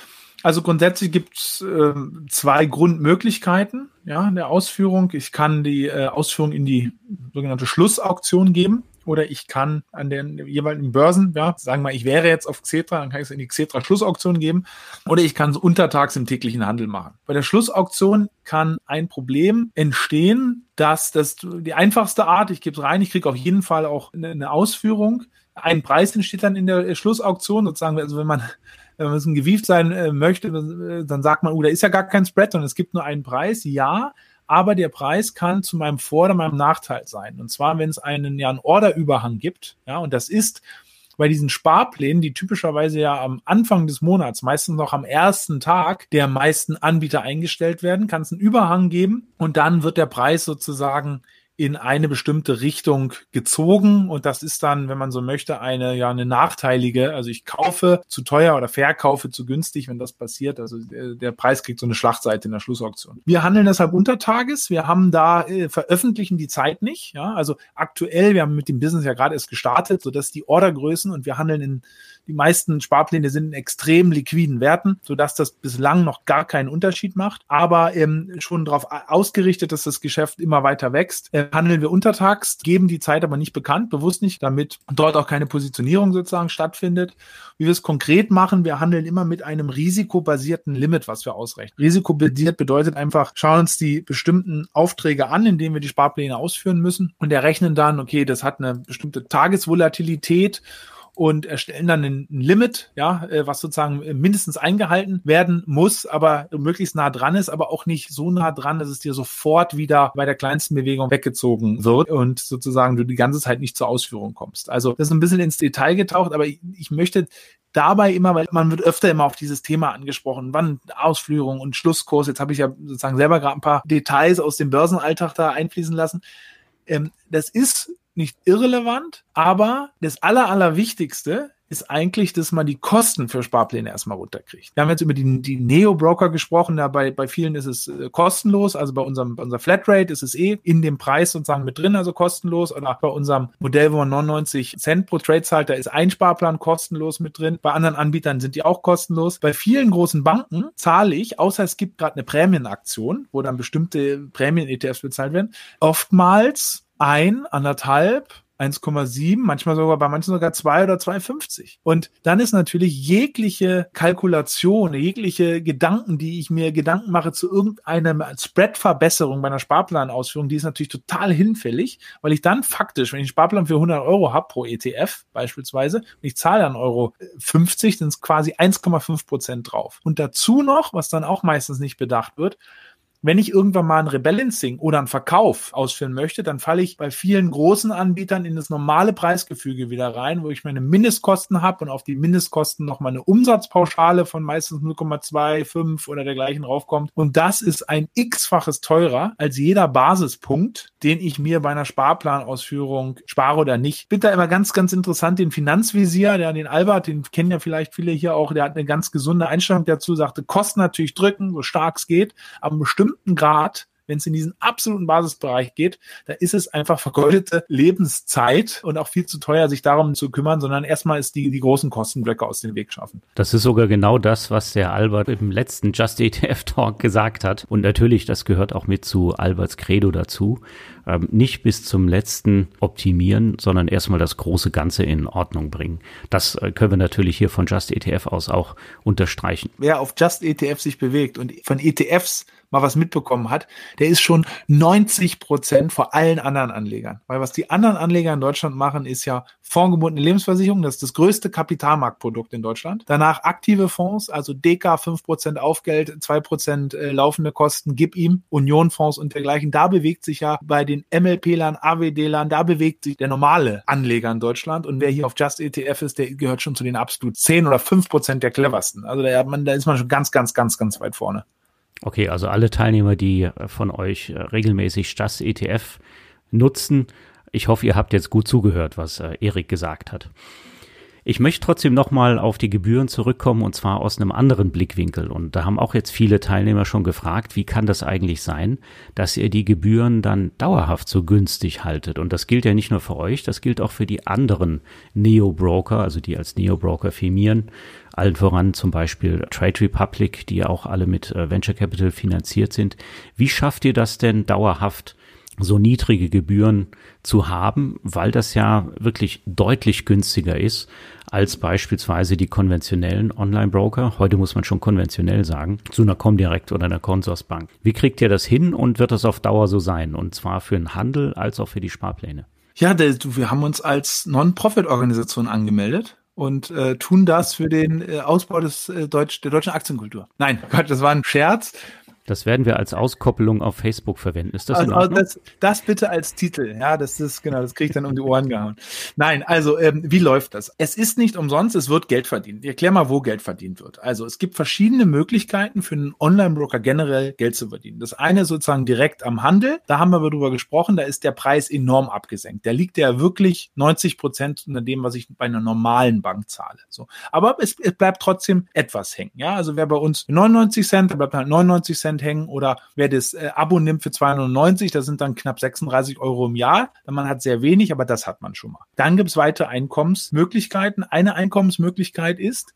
Also grundsätzlich gibt es äh, zwei Grundmöglichkeiten ja, der Ausführung. Ich kann die äh, Ausführung in die sogenannte Schlussauktion geben oder ich kann an den jeweiligen Börsen, ja, sagen wir ich wäre jetzt auf Xetra, dann kann ich es in die Xetra Schlussauktion geben oder ich kann es untertags im täglichen Handel machen. Bei der Schlussauktion kann ein Problem entstehen, dass das die einfachste Art, ich gebe es rein, ich kriege auf jeden Fall auch eine, Ausführung. Ein Preis entsteht dann in der Schlussauktion, sozusagen, also wenn man wenn man gewieft sein äh, möchte, dann sagt man, oh, da ist ja gar kein Spread, sondern es gibt nur einen Preis. Ja, aber der Preis kann zu meinem Vor- oder meinem Nachteil sein. Und zwar, wenn es einen, ja, einen Orderüberhang gibt, ja, und das ist bei diesen Sparplänen, die typischerweise ja am Anfang des Monats, meistens noch am ersten Tag der meisten Anbieter eingestellt werden, kann es einen Überhang geben und dann wird der Preis sozusagen in eine bestimmte Richtung gezogen und das ist dann, wenn man so möchte, eine ja eine nachteilige. Also ich kaufe zu teuer oder verkaufe zu günstig, wenn das passiert. Also der, der Preis kriegt so eine Schlachtseite in der Schlussauktion. Wir handeln deshalb untertages. Wir haben da äh, veröffentlichen die Zeit nicht. Ja, also aktuell, wir haben mit dem Business ja gerade erst gestartet, so dass die Ordergrößen und wir handeln in die meisten Sparpläne sind in extrem liquiden Werten, sodass das bislang noch gar keinen Unterschied macht, aber ähm, schon darauf ausgerichtet, dass das Geschäft immer weiter wächst. Äh, handeln wir untertags, geben die Zeit aber nicht bekannt, bewusst nicht, damit dort auch keine Positionierung sozusagen stattfindet. Wie wir es konkret machen, wir handeln immer mit einem risikobasierten Limit, was wir ausrechnen. Risikobasiert bedeutet einfach, schauen uns die bestimmten Aufträge an, indem wir die Sparpläne ausführen müssen und errechnen dann, okay, das hat eine bestimmte Tagesvolatilität und erstellen dann ein, Limit, ja, äh, was sozusagen mindestens eingehalten werden muss, aber möglichst nah dran ist, aber auch nicht so nah dran, dass es dir sofort wieder bei der kleinsten Bewegung weggezogen wird und sozusagen du die ganze Zeit nicht zur Ausführung kommst. Also das ist ein bisschen ins Detail getaucht, aber ich, ich möchte dabei immer, weil man wird öfter immer auf dieses Thema angesprochen, wann Ausführung und Schlusskurs. Jetzt habe ich ja sozusagen selber gerade ein paar Details aus dem Börsenalltag da einfließen lassen. Ähm, das ist nicht irrelevant, aber das Aller, Allerwichtigste ist eigentlich, dass man die Kosten für Sparpläne erstmal runterkriegt. Wir haben jetzt über die, die Neo-Broker gesprochen, da bei, bei vielen ist es äh, kostenlos, also bei unserem bei unserer Flatrate ist es eh in dem Preis sozusagen mit drin, also kostenlos. Oder bei unserem Modell, wo man 99 Cent pro Trade zahlt, da ist ein Sparplan kostenlos mit drin. Bei anderen Anbietern sind die auch kostenlos. Bei vielen großen Banken zahle ich, außer es gibt gerade eine Prämienaktion, wo dann bestimmte Prämien-ETFs bezahlt werden, oftmals ein, anderthalb, 1,7, manchmal sogar bei manchen sogar 2 oder 2,50. Und dann ist natürlich jegliche Kalkulation, jegliche Gedanken, die ich mir Gedanken mache zu irgendeiner Spread-Verbesserung bei einer Sparplanausführung, die ist natürlich total hinfällig, weil ich dann faktisch, wenn ich einen Sparplan für 100 Euro habe pro ETF beispielsweise und ich zahle dann Euro 50, dann ist quasi 1,5 Prozent drauf. Und dazu noch, was dann auch meistens nicht bedacht wird, wenn ich irgendwann mal ein Rebalancing oder einen Verkauf ausführen möchte, dann falle ich bei vielen großen Anbietern in das normale Preisgefüge wieder rein, wo ich meine Mindestkosten habe und auf die Mindestkosten noch mal eine Umsatzpauschale von meistens 0,25 oder dergleichen raufkommt. Und das ist ein x-faches teurer als jeder Basispunkt, den ich mir bei einer Sparplanausführung spare oder nicht. Bitte immer ganz, ganz interessant, den Finanzvisier, der den Albert, den kennen ja vielleicht viele hier auch, der hat eine ganz gesunde Einstellung dazu, sagte, Kosten natürlich drücken, so stark es geht, aber bestimmt bestimmten Grad wenn es in diesen absoluten Basisbereich geht, da ist es einfach vergeudete Lebenszeit und auch viel zu teuer, sich darum zu kümmern, sondern erstmal ist die, die großen Kostenblöcke aus dem Weg schaffen. Das ist sogar genau das, was der Albert im letzten Just ETF Talk gesagt hat. Und natürlich, das gehört auch mit zu Alberts Credo dazu. Ähm, nicht bis zum letzten optimieren, sondern erstmal das große Ganze in Ordnung bringen. Das äh, können wir natürlich hier von Just ETF aus auch unterstreichen. Wer auf Just ETF sich bewegt und von ETFs mal was mitbekommen hat, der ist schon 90 Prozent vor allen anderen Anlegern. Weil was die anderen Anleger in Deutschland machen, ist ja fondgebundene Lebensversicherung. Das ist das größte Kapitalmarktprodukt in Deutschland. Danach aktive Fonds, also DK 5 Prozent Aufgeld, 2 Prozent äh, laufende Kosten, gib ihm, Unionfonds und dergleichen. Da bewegt sich ja bei den MLP-Lern, AWD-Lern, da bewegt sich der normale Anleger in Deutschland. Und wer hier auf Just ETF ist, der gehört schon zu den absolut 10 oder 5 Prozent der cleversten. Also da, man, da ist man schon ganz, ganz, ganz, ganz weit vorne. Okay, also alle Teilnehmer, die äh, von euch äh, regelmäßig Stas ETF nutzen, ich hoffe, ihr habt jetzt gut zugehört, was äh, Erik gesagt hat. Ich möchte trotzdem nochmal auf die Gebühren zurückkommen und zwar aus einem anderen Blickwinkel. Und da haben auch jetzt viele Teilnehmer schon gefragt, wie kann das eigentlich sein, dass ihr die Gebühren dann dauerhaft so günstig haltet? Und das gilt ja nicht nur für euch, das gilt auch für die anderen Neo-Broker, also die als Neo-Broker firmieren. Allen voran zum Beispiel Trade Republic, die ja auch alle mit äh, Venture Capital finanziert sind. Wie schafft ihr das denn dauerhaft? so niedrige Gebühren zu haben, weil das ja wirklich deutlich günstiger ist als beispielsweise die konventionellen Online-Broker. Heute muss man schon konventionell sagen, zu einer Comdirect oder einer Consorsbank. Wie kriegt ihr das hin und wird das auf Dauer so sein? Und zwar für den Handel als auch für die Sparpläne? Ja, wir haben uns als Non-Profit-Organisation angemeldet und äh, tun das für den äh, Ausbau des, äh, Deutsch, der deutschen Aktienkultur. Nein, Gott, das war ein Scherz. Das werden wir als Auskoppelung auf Facebook verwenden. Ist das also, in Ordnung? Das, das, bitte als Titel. Ja, das ist genau, das kriege ich dann um die Ohren gehauen. Nein, also ähm, wie läuft das? Es ist nicht umsonst, es wird Geld verdient. Ich erkläre mal, wo Geld verdient wird. Also es gibt verschiedene Möglichkeiten für einen Online-Broker generell Geld zu verdienen. Das eine sozusagen direkt am Handel. Da haben wir darüber gesprochen. Da ist der Preis enorm abgesenkt. Der liegt ja wirklich 90 Prozent unter dem, was ich bei einer normalen Bank zahle. So, aber es, es bleibt trotzdem etwas hängen. Ja, also wer bei uns 99 Cent, da bleibt halt 99 Cent hängen oder wer das äh, Abo nimmt für 290, das sind dann knapp 36 Euro im Jahr. Man hat sehr wenig, aber das hat man schon mal. Dann gibt es weitere Einkommensmöglichkeiten. Eine Einkommensmöglichkeit ist,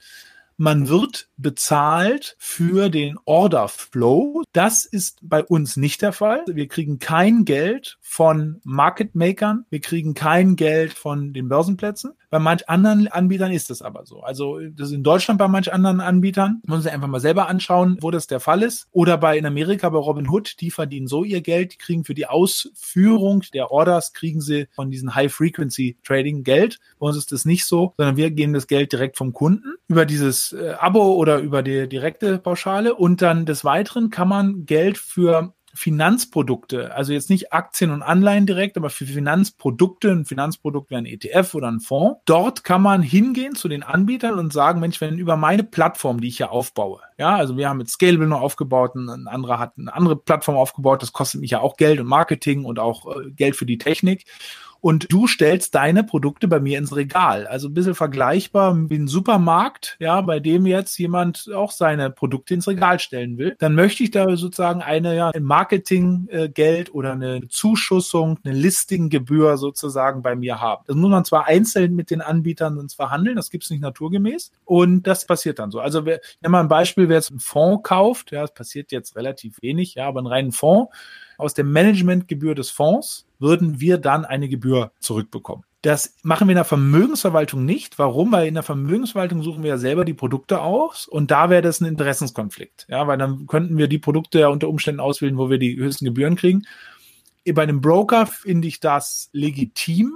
man wird bezahlt für den Order Flow. Das ist bei uns nicht der Fall. Wir kriegen kein Geld von Market Makern. Wir kriegen kein Geld von den Börsenplätzen. Bei manch anderen Anbietern ist das aber so. Also das ist in Deutschland bei manch anderen Anbietern. Muss sich einfach mal selber anschauen, wo das der Fall ist. Oder bei in Amerika bei Robinhood, die verdienen so ihr Geld. Die kriegen für die Ausführung der Orders kriegen sie von diesen High Frequency Trading Geld. Bei uns ist das nicht so, sondern wir geben das Geld direkt vom Kunden über dieses äh, Abo oder über die direkte Pauschale. Und dann des Weiteren kann man Geld für Finanzprodukte, also jetzt nicht Aktien und Anleihen direkt, aber für Finanzprodukte, ein Finanzprodukt wie ein ETF oder ein Fonds, dort kann man hingehen zu den Anbietern und sagen, Mensch, wenn über meine Plattform, die ich hier aufbaue, ja, also wir haben mit Scalable noch aufgebaut, ein anderer hat eine andere Plattform aufgebaut, das kostet mich ja auch Geld und Marketing und auch äh, Geld für die Technik und du stellst deine Produkte bei mir ins Regal. Also ein bisschen vergleichbar wie ein Supermarkt, ja, bei dem jetzt jemand auch seine Produkte ins Regal stellen will. Dann möchte ich da sozusagen eine, ja, Marketinggeld oder eine Zuschussung, eine Listinggebühr sozusagen bei mir haben. Das muss man zwar einzeln mit den Anbietern sonst verhandeln, das gibt es nicht naturgemäß. Und das passiert dann so. Also wer, nimm mal ein Beispiel, wer jetzt einen Fonds kauft, ja, das passiert jetzt relativ wenig, ja, aber einen reinen Fonds, aus der Managementgebühr des Fonds würden wir dann eine Gebühr zurückbekommen. Das machen wir in der Vermögensverwaltung nicht. Warum? Weil in der Vermögensverwaltung suchen wir ja selber die Produkte aus und da wäre das ein Interessenskonflikt. Ja, weil dann könnten wir die Produkte ja unter Umständen auswählen, wo wir die höchsten Gebühren kriegen. Bei einem Broker finde ich das legitim,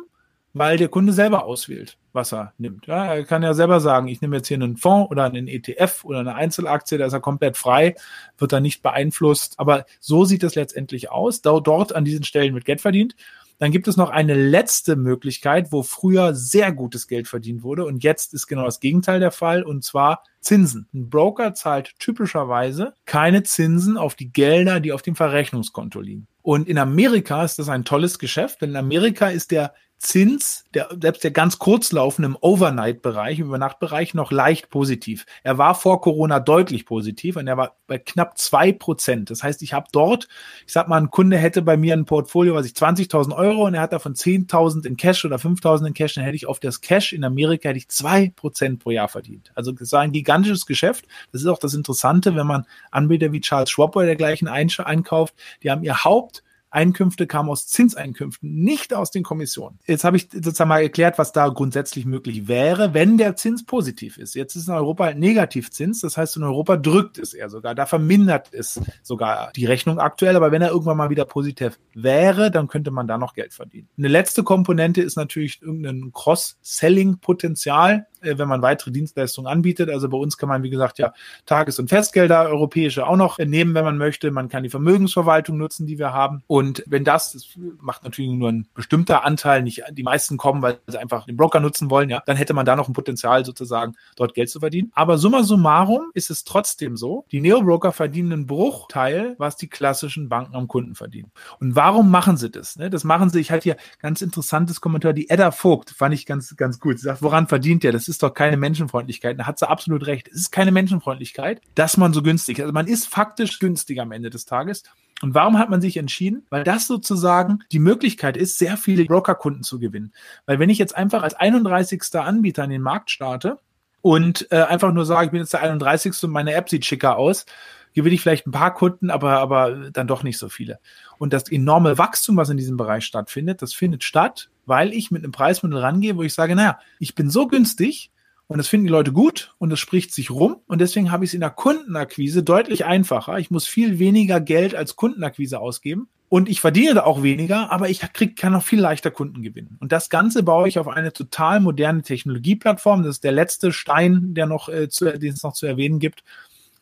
weil der Kunde selber auswählt, was er nimmt. Ja, er kann ja selber sagen, ich nehme jetzt hier einen Fonds oder einen ETF oder eine Einzelaktie, da ist er komplett frei, wird er nicht beeinflusst. Aber so sieht es letztendlich aus. Dort an diesen Stellen wird Geld verdient. Dann gibt es noch eine letzte Möglichkeit, wo früher sehr gutes Geld verdient wurde und jetzt ist genau das Gegenteil der Fall und zwar Zinsen. Ein Broker zahlt typischerweise keine Zinsen auf die Gelder, die auf dem Verrechnungskonto liegen. Und in Amerika ist das ein tolles Geschäft, denn in Amerika ist der Zins, der, selbst der ganz kurzlaufende im Overnight-Bereich, im Übernachtbereich noch leicht positiv. Er war vor Corona deutlich positiv und er war bei knapp zwei Prozent. Das heißt, ich habe dort, ich sag mal, ein Kunde hätte bei mir ein Portfolio, was ich 20.000 Euro und er hat davon 10.000 in Cash oder 5.000 in Cash, dann hätte ich auf das Cash in Amerika hätte ich zwei Prozent pro Jahr verdient. Also das war ein gigantisches Geschäft. Das ist auch das Interessante, wenn man Anbieter wie Charles Schwab oder dergleichen einkauft, die haben ihr Haupt Einkünfte kamen aus Zinseinkünften, nicht aus den Kommissionen. Jetzt habe ich sozusagen mal erklärt, was da grundsätzlich möglich wäre, wenn der Zins positiv ist. Jetzt ist in Europa ein Negativzins, das heißt, in Europa drückt es eher sogar, da vermindert es sogar die Rechnung aktuell, aber wenn er irgendwann mal wieder positiv wäre, dann könnte man da noch Geld verdienen. Eine letzte Komponente ist natürlich irgendein Cross-Selling-Potenzial. Äh, wenn man weitere Dienstleistungen anbietet. Also bei uns kann man, wie gesagt, ja Tages- und Festgelder, europäische auch noch nehmen, wenn man möchte. Man kann die Vermögensverwaltung nutzen, die wir haben. Und wenn das, das macht natürlich nur ein bestimmter Anteil, nicht die meisten kommen, weil sie einfach den Broker nutzen wollen, ja, dann hätte man da noch ein Potenzial sozusagen, dort Geld zu verdienen. Aber summa summarum ist es trotzdem so, die Neo-Broker verdienen einen Bruchteil, was die klassischen Banken am Kunden verdienen. Und warum machen sie das? Ne? Das machen sie, ich hatte hier ganz interessantes Kommentar, die Edda Vogt, fand ich ganz, ganz gut. Sie sagt, woran verdient der? Das ist doch keine Menschenfreundlichkeit. Da hat sie absolut recht. Es ist keine Menschenfreundlichkeit, dass man so günstig ist. Also man ist faktisch günstig am Ende des Tages. Und warum hat man sich entschieden? Weil das sozusagen die Möglichkeit ist, sehr viele Brokerkunden zu gewinnen. Weil wenn ich jetzt einfach als 31. Anbieter in den Markt starte und äh, einfach nur sage, ich bin jetzt der 31. und meine App sieht schicker aus, gewinne ich vielleicht ein paar Kunden, aber, aber dann doch nicht so viele. Und das enorme Wachstum, was in diesem Bereich stattfindet, das findet statt, weil ich mit einem Preismodell rangehe, wo ich sage, naja, ich bin so günstig, und das finden die Leute gut und es spricht sich rum. Und deswegen habe ich es in der Kundenakquise deutlich einfacher. Ich muss viel weniger Geld als Kundenakquise ausgeben. Und ich verdiene da auch weniger, aber ich krieg, kann noch viel leichter Kunden gewinnen. Und das Ganze baue ich auf eine total moderne Technologieplattform. Das ist der letzte Stein, der noch, äh, zu, den es noch zu erwähnen gibt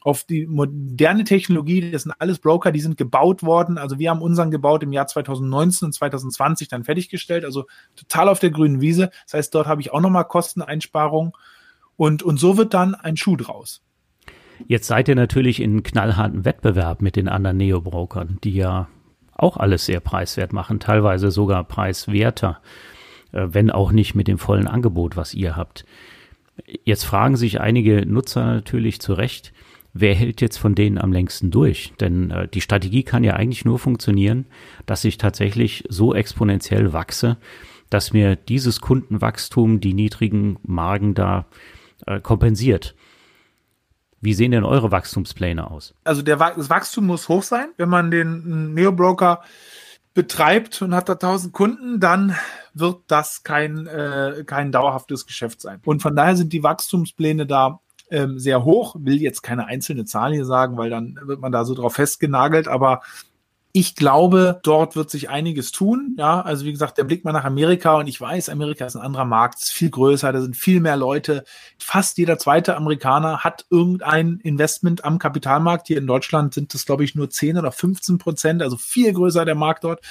auf die moderne Technologie. Das sind alles Broker, die sind gebaut worden. Also wir haben unseren gebaut im Jahr 2019 und 2020 dann fertiggestellt. Also total auf der grünen Wiese. Das heißt, dort habe ich auch nochmal Kosteneinsparungen. Und, und so wird dann ein Schuh draus. Jetzt seid ihr natürlich in knallharten Wettbewerb mit den anderen Neo-Brokern, die ja auch alles sehr preiswert machen, teilweise sogar preiswerter, äh, wenn auch nicht mit dem vollen Angebot, was ihr habt. Jetzt fragen sich einige Nutzer natürlich zu Recht, wer hält jetzt von denen am längsten durch? Denn äh, die Strategie kann ja eigentlich nur funktionieren, dass ich tatsächlich so exponentiell wachse, dass mir dieses Kundenwachstum die niedrigen Margen da äh, kompensiert. Wie sehen denn eure Wachstumspläne aus? Also der, das Wachstum muss hoch sein. Wenn man den Neo-Broker betreibt und hat da 1000 Kunden, dann wird das kein, äh, kein dauerhaftes Geschäft sein. Und von daher sind die Wachstumspläne da ähm, sehr hoch. Will jetzt keine einzelne Zahl hier sagen, weil dann wird man da so drauf festgenagelt, aber ich glaube, dort wird sich einiges tun. Ja, also wie gesagt, der Blick mal nach Amerika und ich weiß, Amerika ist ein anderer Markt, ist viel größer, da sind viel mehr Leute. Fast jeder zweite Amerikaner hat irgendein Investment am Kapitalmarkt. Hier in Deutschland sind das, glaube ich, nur 10 oder 15 Prozent, also viel größer der Markt dort.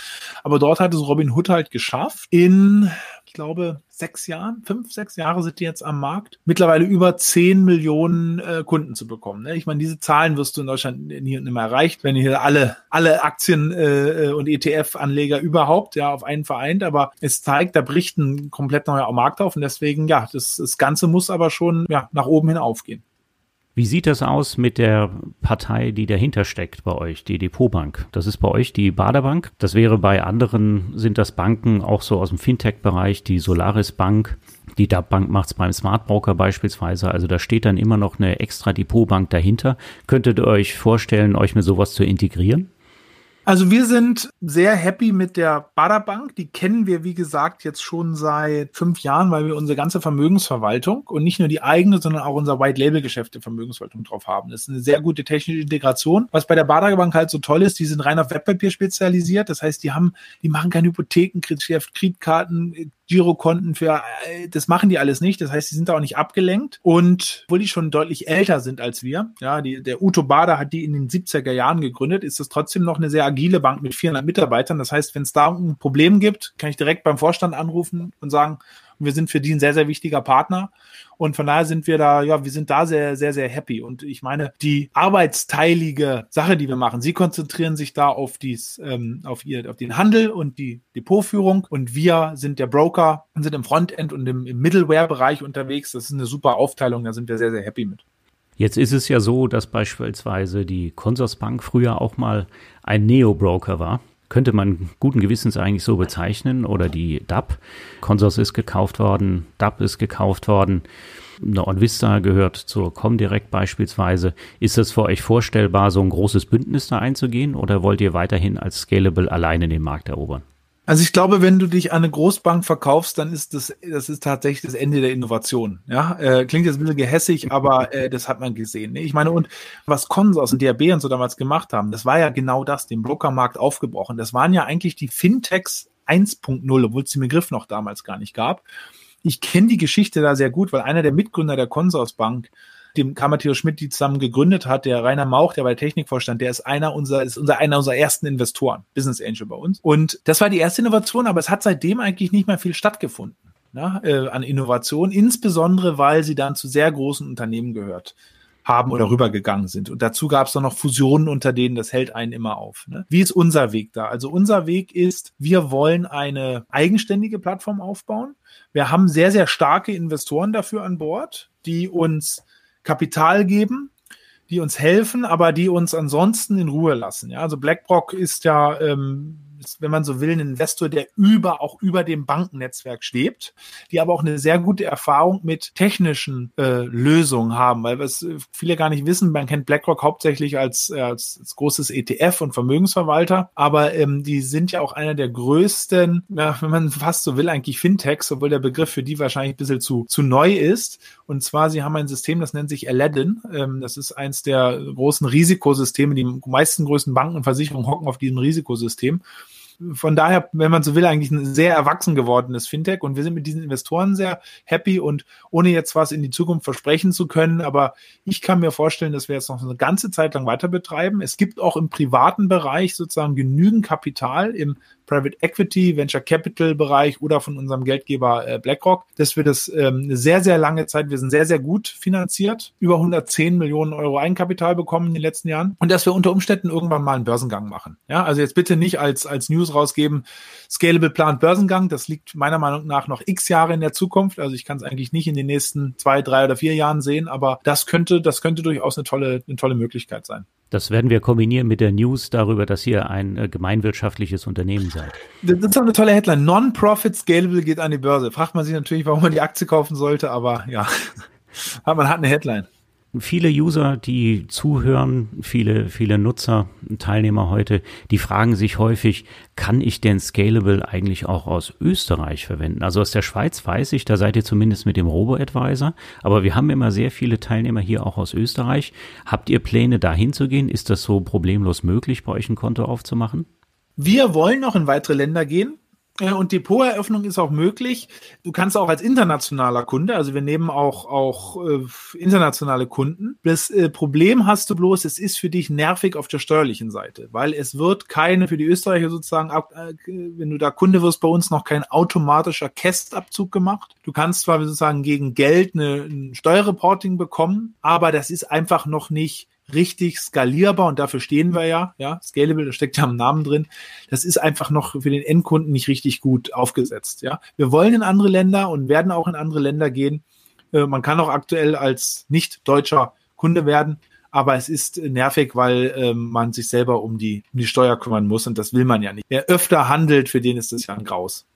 Aber dort hat es Robin Hood halt geschafft, in glaube, sechs Jahren, fünf, sechs Jahre sind die jetzt am Markt, mittlerweile über zehn Millionen äh, Kunden zu bekommen. Ne? Ich meine, diese Zahlen wirst du in Deutschland nie und nimmer erreicht, wenn hier alle, alle Aktien äh, und ETF-Anleger überhaupt ja auf einen vereint, aber es zeigt, da bricht ein komplett neuer Markt auf und deswegen, ja, das, das Ganze muss aber schon ja, nach oben hin aufgehen. Wie sieht das aus mit der Partei, die dahinter steckt bei euch, die Depotbank? Das ist bei euch die Baderbank. Das wäre bei anderen, sind das Banken auch so aus dem Fintech-Bereich, die Solaris Bank. Die DAP Bank macht es beim Smart Broker beispielsweise. Also da steht dann immer noch eine extra Depotbank dahinter. Könntet ihr euch vorstellen, euch mit sowas zu integrieren? Also wir sind sehr happy mit der Baderbank. Die kennen wir, wie gesagt, jetzt schon seit fünf Jahren, weil wir unsere ganze Vermögensverwaltung und nicht nur die eigene, sondern auch unser White-Label-Geschäft der Vermögensverwaltung drauf haben. Das ist eine sehr gute technische Integration. Was bei der Baderbank halt so toll ist, die sind rein auf Wertpapier spezialisiert. Das heißt, die haben, die machen keine Hypothekengeschäft, Kreditkarten, Girokonten für, äh, das machen die alles nicht. Das heißt, sie sind da auch nicht abgelenkt. Und obwohl die schon deutlich älter sind als wir, ja, die, der Uto Bader hat die in den 70er Jahren gegründet, ist das trotzdem noch eine sehr agile Bank mit 400 Mitarbeitern. Das heißt, wenn es da ein Problem gibt, kann ich direkt beim Vorstand anrufen und sagen, wir sind für die ein sehr, sehr wichtiger Partner. Und von daher sind wir da, ja, wir sind da sehr, sehr, sehr happy. Und ich meine, die arbeitsteilige Sache, die wir machen, sie konzentrieren sich da auf dies, ähm, auf ihr, auf den Handel und die Depotführung. Und wir sind der Broker und sind im Frontend und im, im Middleware-Bereich unterwegs. Das ist eine super Aufteilung. Da sind wir sehr, sehr happy mit. Jetzt ist es ja so, dass beispielsweise die Consorsbank früher auch mal ein Neo-Broker war könnte man guten Gewissens eigentlich so bezeichnen, oder die DAP. Consors ist gekauft worden, DAP ist gekauft worden. Eine OnVista gehört zur Comdirect beispielsweise. Ist es für euch vorstellbar, so ein großes Bündnis da einzugehen oder wollt ihr weiterhin als Scalable alleine den Markt erobern? Also ich glaube, wenn du dich an eine Großbank verkaufst, dann ist das, das ist tatsächlich das Ende der Innovation. Ja, äh, klingt jetzt ein bisschen gehässig, aber äh, das hat man gesehen. Ne? Ich meine, und was Consors und DRB und so damals gemacht haben, das war ja genau das, den Brokermarkt aufgebrochen. Das waren ja eigentlich die Fintechs 1.0, obwohl es den Begriff noch damals gar nicht gab. Ich kenne die Geschichte da sehr gut, weil einer der Mitgründer der Consors Bank dem Matthias Schmidt die zusammen gegründet hat, der Rainer Mauch, der bei Technikvorstand, der ist einer unserer, ist unser, einer unserer ersten Investoren, Business Angel bei uns. Und das war die erste Innovation, aber es hat seitdem eigentlich nicht mehr viel stattgefunden. Na, äh, an Innovation, insbesondere weil sie dann zu sehr großen Unternehmen gehört haben oder rübergegangen sind. Und dazu gab es dann noch Fusionen unter denen, das hält einen immer auf. Ne? Wie ist unser Weg da? Also unser Weg ist, wir wollen eine eigenständige Plattform aufbauen. Wir haben sehr, sehr starke Investoren dafür an Bord, die uns Kapital geben, die uns helfen, aber die uns ansonsten in Ruhe lassen. Ja, also BlackRock ist ja ähm, ist, wenn man so will, ein Investor, der über, auch über dem Bankennetzwerk schwebt, die aber auch eine sehr gute Erfahrung mit technischen äh, Lösungen haben, weil was äh, viele gar nicht wissen, man kennt BlackRock hauptsächlich als, äh, als, als großes ETF und Vermögensverwalter, aber ähm, die sind ja auch einer der größten, ja, wenn man fast so will, eigentlich Fintechs, obwohl der Begriff für die wahrscheinlich ein bisschen zu, zu neu ist. Und zwar, sie haben ein System, das nennt sich Aladdin. Ähm, das ist eins der großen Risikosysteme. Die meisten größten Banken und Versicherungen hocken auf diesem Risikosystem von daher, wenn man so will, eigentlich ein sehr erwachsen gewordenes Fintech und wir sind mit diesen Investoren sehr happy und ohne jetzt was in die Zukunft versprechen zu können, aber ich kann mir vorstellen, dass wir jetzt noch eine ganze Zeit lang weiter betreiben. Es gibt auch im privaten Bereich sozusagen genügend Kapital im Private Equity, Venture Capital Bereich oder von unserem Geldgeber äh, BlackRock, dass wir das ähm, eine sehr, sehr lange Zeit, wir sind sehr, sehr gut finanziert, über 110 Millionen Euro Eigenkapital bekommen in den letzten Jahren und dass wir unter Umständen irgendwann mal einen Börsengang machen. Ja, also jetzt bitte nicht als, als News rausgeben, Scalable plant Börsengang, das liegt meiner Meinung nach noch x Jahre in der Zukunft. Also ich kann es eigentlich nicht in den nächsten zwei, drei oder vier Jahren sehen, aber das könnte, das könnte durchaus eine tolle, eine tolle Möglichkeit sein. Das werden wir kombinieren mit der News darüber, dass ihr ein äh, gemeinwirtschaftliches Unternehmen seid. Das ist doch eine tolle Headline. Non-Profit Scalable geht an die Börse. Fragt man sich natürlich, warum man die Aktie kaufen sollte, aber ja, man hat eine Headline viele User, die zuhören, viele, viele Nutzer, Teilnehmer heute, die fragen sich häufig, kann ich denn Scalable eigentlich auch aus Österreich verwenden? Also aus der Schweiz weiß ich, da seid ihr zumindest mit dem Robo-Advisor, aber wir haben immer sehr viele Teilnehmer hier auch aus Österreich. Habt ihr Pläne, dahin zu gehen? Ist das so problemlos möglich, bei euch ein Konto aufzumachen? Wir wollen noch in weitere Länder gehen. Und Depoteröffnung ist auch möglich. Du kannst auch als internationaler Kunde, also wir nehmen auch, auch äh, internationale Kunden. Das äh, Problem hast du bloß, es ist für dich nervig auf der steuerlichen Seite, weil es wird keine, für die Österreicher sozusagen, ab, äh, wenn du da Kunde wirst, bei uns noch kein automatischer Kästabzug gemacht. Du kannst zwar sozusagen gegen Geld eine, ein Steuerreporting bekommen, aber das ist einfach noch nicht richtig skalierbar und dafür stehen wir ja, ja, scalable, da steckt ja im Namen drin. Das ist einfach noch für den Endkunden nicht richtig gut aufgesetzt, ja. Wir wollen in andere Länder und werden auch in andere Länder gehen. Äh, man kann auch aktuell als nicht deutscher Kunde werden, aber es ist nervig, weil äh, man sich selber um die, um die Steuer kümmern muss und das will man ja nicht. Wer öfter handelt, für den ist das ja ein Graus.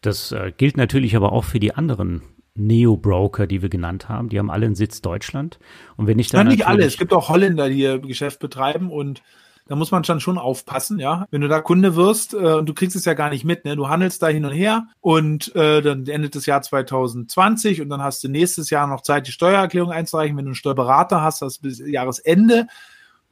Das äh, gilt natürlich aber auch für die anderen Neo-Broker, die wir genannt haben. Die haben alle einen Sitz Deutschland. Und wenn ich dann. Nicht alle. Es gibt auch Holländer, die ihr Geschäft betreiben und da muss man schon schon aufpassen, ja. Wenn du da Kunde wirst äh, und du kriegst es ja gar nicht mit, ne? Du handelst da hin und her und äh, dann endet das Jahr 2020 und dann hast du nächstes Jahr noch Zeit, die Steuererklärung einzureichen. Wenn du einen Steuerberater hast, hast du bis Jahresende.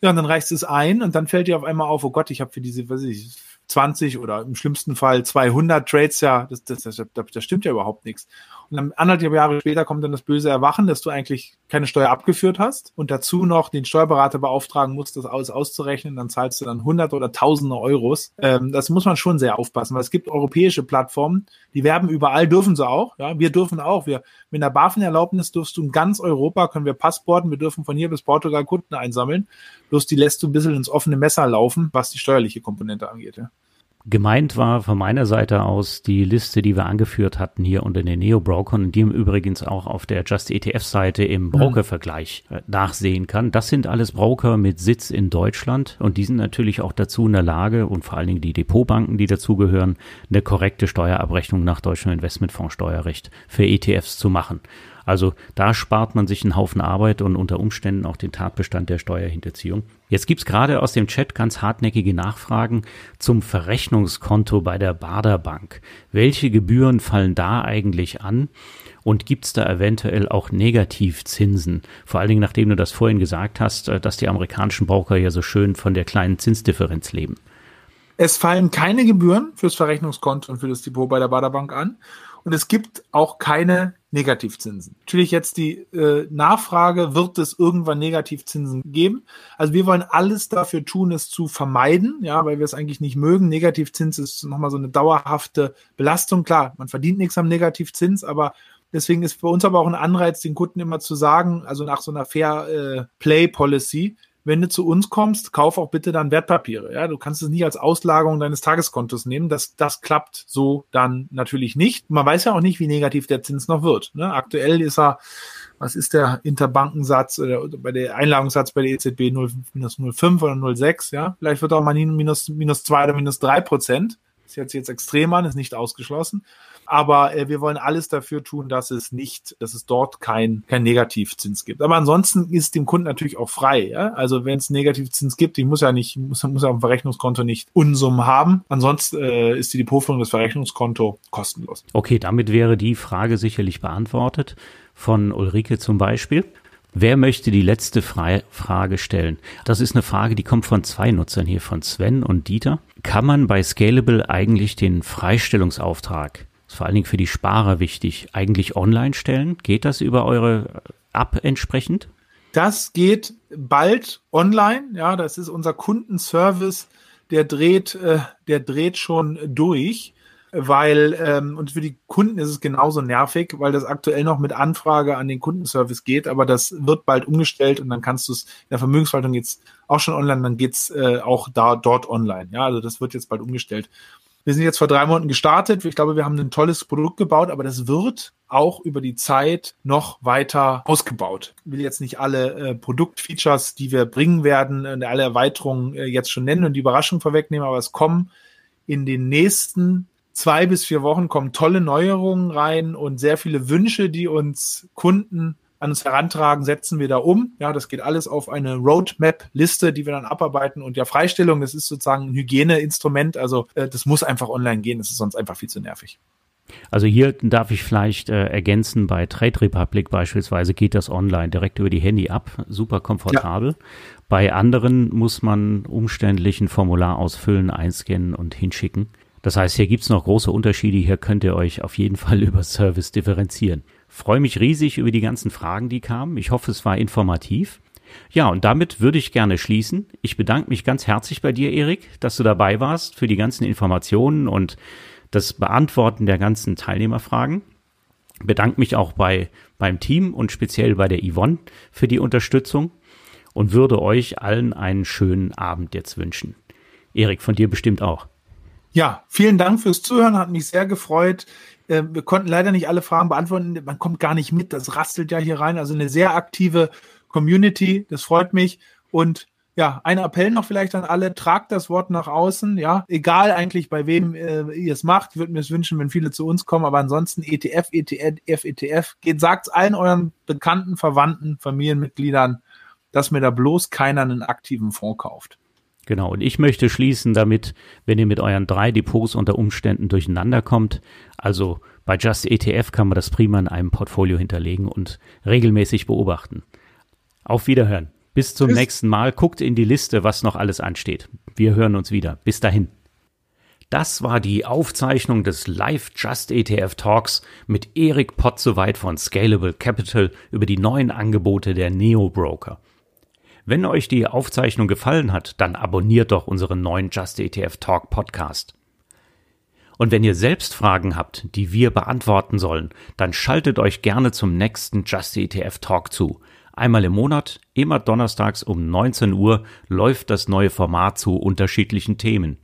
Ja, und dann reichst du es ein und dann fällt dir auf einmal auf, oh Gott, ich habe für diese, weiß ich, 20 oder im schlimmsten Fall 200 Trades ja, das, das, das, das stimmt ja überhaupt nichts. Und dann anderthalb Jahre später kommt dann das böse Erwachen, dass du eigentlich keine Steuer abgeführt hast und dazu noch den Steuerberater beauftragen musst, das alles auszurechnen. Dann zahlst du dann hunderte oder tausende Euros. Ähm, das muss man schon sehr aufpassen, weil es gibt europäische Plattformen, die werben überall, dürfen sie auch. Ja, wir dürfen auch. Wir mit einer BaFin-Erlaubnis dürfst du in ganz Europa, können wir Passporten, wir dürfen von hier bis Portugal Kunden einsammeln. Bloß die lässt du ein bisschen ins offene Messer laufen, was die steuerliche Komponente angeht. Ja. Gemeint war von meiner Seite aus die Liste, die wir angeführt hatten hier unter den Neo-Brokern, die man übrigens auch auf der Just ETF-Seite im mhm. Broker-Vergleich äh, nachsehen kann. Das sind alles Broker mit Sitz in Deutschland und die sind natürlich auch dazu in der Lage und vor allen Dingen die Depotbanken, die dazugehören, eine korrekte Steuerabrechnung nach deutschem Investmentfondssteuerrecht für ETFs zu machen. Also da spart man sich einen Haufen Arbeit und unter Umständen auch den Tatbestand der Steuerhinterziehung. Jetzt gibt's gerade aus dem Chat ganz hartnäckige Nachfragen zum Verrechnungskonto bei der Bader Bank. Welche Gebühren fallen da eigentlich an? Und gibt's da eventuell auch Negativzinsen? Vor allen Dingen, nachdem du das vorhin gesagt hast, äh, dass die amerikanischen Broker ja so schön von der kleinen Zinsdifferenz leben. Es fallen keine Gebühren fürs Verrechnungskonto und für das Depot bei der Bader Bank an. Und es gibt auch keine Negativzinsen. Natürlich jetzt die äh, Nachfrage, wird es irgendwann Negativzinsen geben? Also wir wollen alles dafür tun, es zu vermeiden, ja, weil wir es eigentlich nicht mögen. Negativzins ist nochmal so eine dauerhafte Belastung. Klar, man verdient nichts am Negativzins, aber deswegen ist für uns aber auch ein Anreiz, den Kunden immer zu sagen, also nach so einer Fair äh, Play Policy, wenn du zu uns kommst, kauf auch bitte dann Wertpapiere. Ja, du kannst es nicht als Auslagerung deines Tageskontos nehmen. Das, das klappt so dann natürlich nicht. Man weiß ja auch nicht, wie negativ der Zins noch wird. Ne? Aktuell ist er, was ist der Interbankensatz oder bei der Einlagungssatz bei der EZB 0, minus 0,5 oder 0,6. Ja, vielleicht wird auch mal minus, minus 2 oder minus 3 Prozent. Ist jetzt, jetzt extrem an, ist nicht ausgeschlossen. Aber äh, wir wollen alles dafür tun, dass es nicht, dass es dort kein, kein Negativzins gibt. Aber ansonsten ist dem Kunden natürlich auch frei. Ja? Also wenn es Negativzins gibt, ich muss ja nicht, muss, muss ja dem Verrechnungskonto nicht Unsummen haben. Ansonsten äh, ist die Depotführung des Verrechnungskonto kostenlos. Okay, damit wäre die Frage sicherlich beantwortet. Von Ulrike zum Beispiel. Wer möchte die letzte Frage stellen? Das ist eine Frage, die kommt von zwei Nutzern hier, von Sven und Dieter. Kann man bei Scalable eigentlich den Freistellungsauftrag ist vor allen Dingen für die Sparer wichtig, eigentlich online stellen? Geht das über eure App entsprechend? Das geht bald online. Ja, das ist unser Kundenservice. Der dreht, äh, der dreht schon durch, weil ähm, und für die Kunden ist es genauso nervig, weil das aktuell noch mit Anfrage an den Kundenservice geht, aber das wird bald umgestellt und dann kannst du es in der Vermögensverwaltung jetzt auch schon online, dann geht's äh, auch da dort online. Ja, also das wird jetzt bald umgestellt. Wir sind jetzt vor drei Monaten gestartet. Ich glaube, wir haben ein tolles Produkt gebaut, aber das wird auch über die Zeit noch weiter ausgebaut. Ich will jetzt nicht alle äh, Produktfeatures, die wir bringen werden, äh, alle Erweiterungen äh, jetzt schon nennen und die Überraschung vorwegnehmen, aber es kommen in den nächsten zwei bis vier Wochen kommen tolle Neuerungen rein und sehr viele Wünsche, die uns Kunden an uns herantragen, setzen wir da um. Ja, das geht alles auf eine Roadmap-Liste, die wir dann abarbeiten. Und ja, Freistellung, das ist sozusagen ein Hygieneinstrument. Also äh, das muss einfach online gehen. Das ist sonst einfach viel zu nervig. Also hier darf ich vielleicht äh, ergänzen, bei Trade Republic beispielsweise geht das online direkt über die Handy ab, super komfortabel. Ja. Bei anderen muss man umständlich ein Formular ausfüllen, einscannen und hinschicken. Das heißt, hier gibt's noch große Unterschiede, hier könnt ihr euch auf jeden Fall über Service differenzieren. Freue mich riesig über die ganzen Fragen, die kamen. Ich hoffe, es war informativ. Ja, und damit würde ich gerne schließen. Ich bedanke mich ganz herzlich bei dir, Erik, dass du dabei warst für die ganzen Informationen und das Beantworten der ganzen Teilnehmerfragen. Bedanke mich auch bei, beim Team und speziell bei der Yvonne für die Unterstützung und würde euch allen einen schönen Abend jetzt wünschen. Erik, von dir bestimmt auch. Ja, vielen Dank fürs Zuhören, hat mich sehr gefreut. Äh, wir konnten leider nicht alle Fragen beantworten. Man kommt gar nicht mit. Das rastelt ja hier rein. Also eine sehr aktive Community. Das freut mich. Und ja, ein Appell noch vielleicht an alle, tragt das Wort nach außen, ja, egal eigentlich bei wem äh, ihr es macht, ich würde mir es wünschen, wenn viele zu uns kommen, aber ansonsten ETF, ETF, ETF, geht, sagt allen euren Bekannten, Verwandten, Familienmitgliedern, dass mir da bloß keiner einen aktiven Fonds kauft. Genau, und ich möchte schließen damit, wenn ihr mit euren drei Depots unter Umständen durcheinander kommt, also bei Just ETF kann man das prima in einem Portfolio hinterlegen und regelmäßig beobachten. Auf Wiederhören. Bis zum Tschüss. nächsten Mal. Guckt in die Liste, was noch alles ansteht. Wir hören uns wieder. Bis dahin. Das war die Aufzeichnung des Live Just ETF Talks mit Erik Potzowait von Scalable Capital über die neuen Angebote der Neo Broker. Wenn euch die Aufzeichnung gefallen hat, dann abonniert doch unseren neuen Just ETF Talk Podcast. Und wenn ihr selbst Fragen habt, die wir beantworten sollen, dann schaltet euch gerne zum nächsten Just ETF Talk zu. Einmal im Monat, immer donnerstags um 19 Uhr, läuft das neue Format zu unterschiedlichen Themen.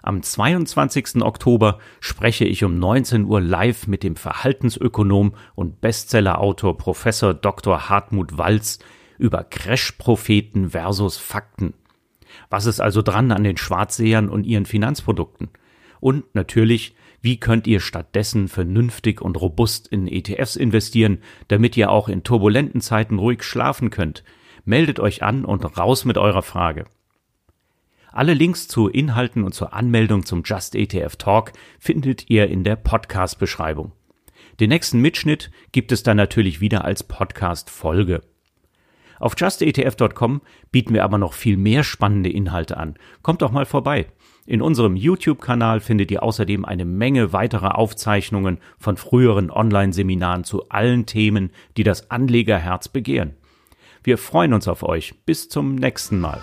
Am 22. Oktober spreche ich um 19 Uhr live mit dem Verhaltensökonom und Bestsellerautor Professor Dr. Hartmut Walz über Crash-Propheten versus Fakten. Was ist also dran an den Schwarzsehern und ihren Finanzprodukten? Und natürlich, wie könnt ihr stattdessen vernünftig und robust in ETFs investieren, damit ihr auch in turbulenten Zeiten ruhig schlafen könnt? Meldet euch an und raus mit eurer Frage. Alle Links zu Inhalten und zur Anmeldung zum Just ETF Talk findet ihr in der Podcast-Beschreibung. Den nächsten Mitschnitt gibt es dann natürlich wieder als Podcast-Folge. Auf justetf.com bieten wir aber noch viel mehr spannende Inhalte an. Kommt doch mal vorbei. In unserem YouTube-Kanal findet ihr außerdem eine Menge weiterer Aufzeichnungen von früheren Online-Seminaren zu allen Themen, die das Anlegerherz begehren. Wir freuen uns auf euch. Bis zum nächsten Mal.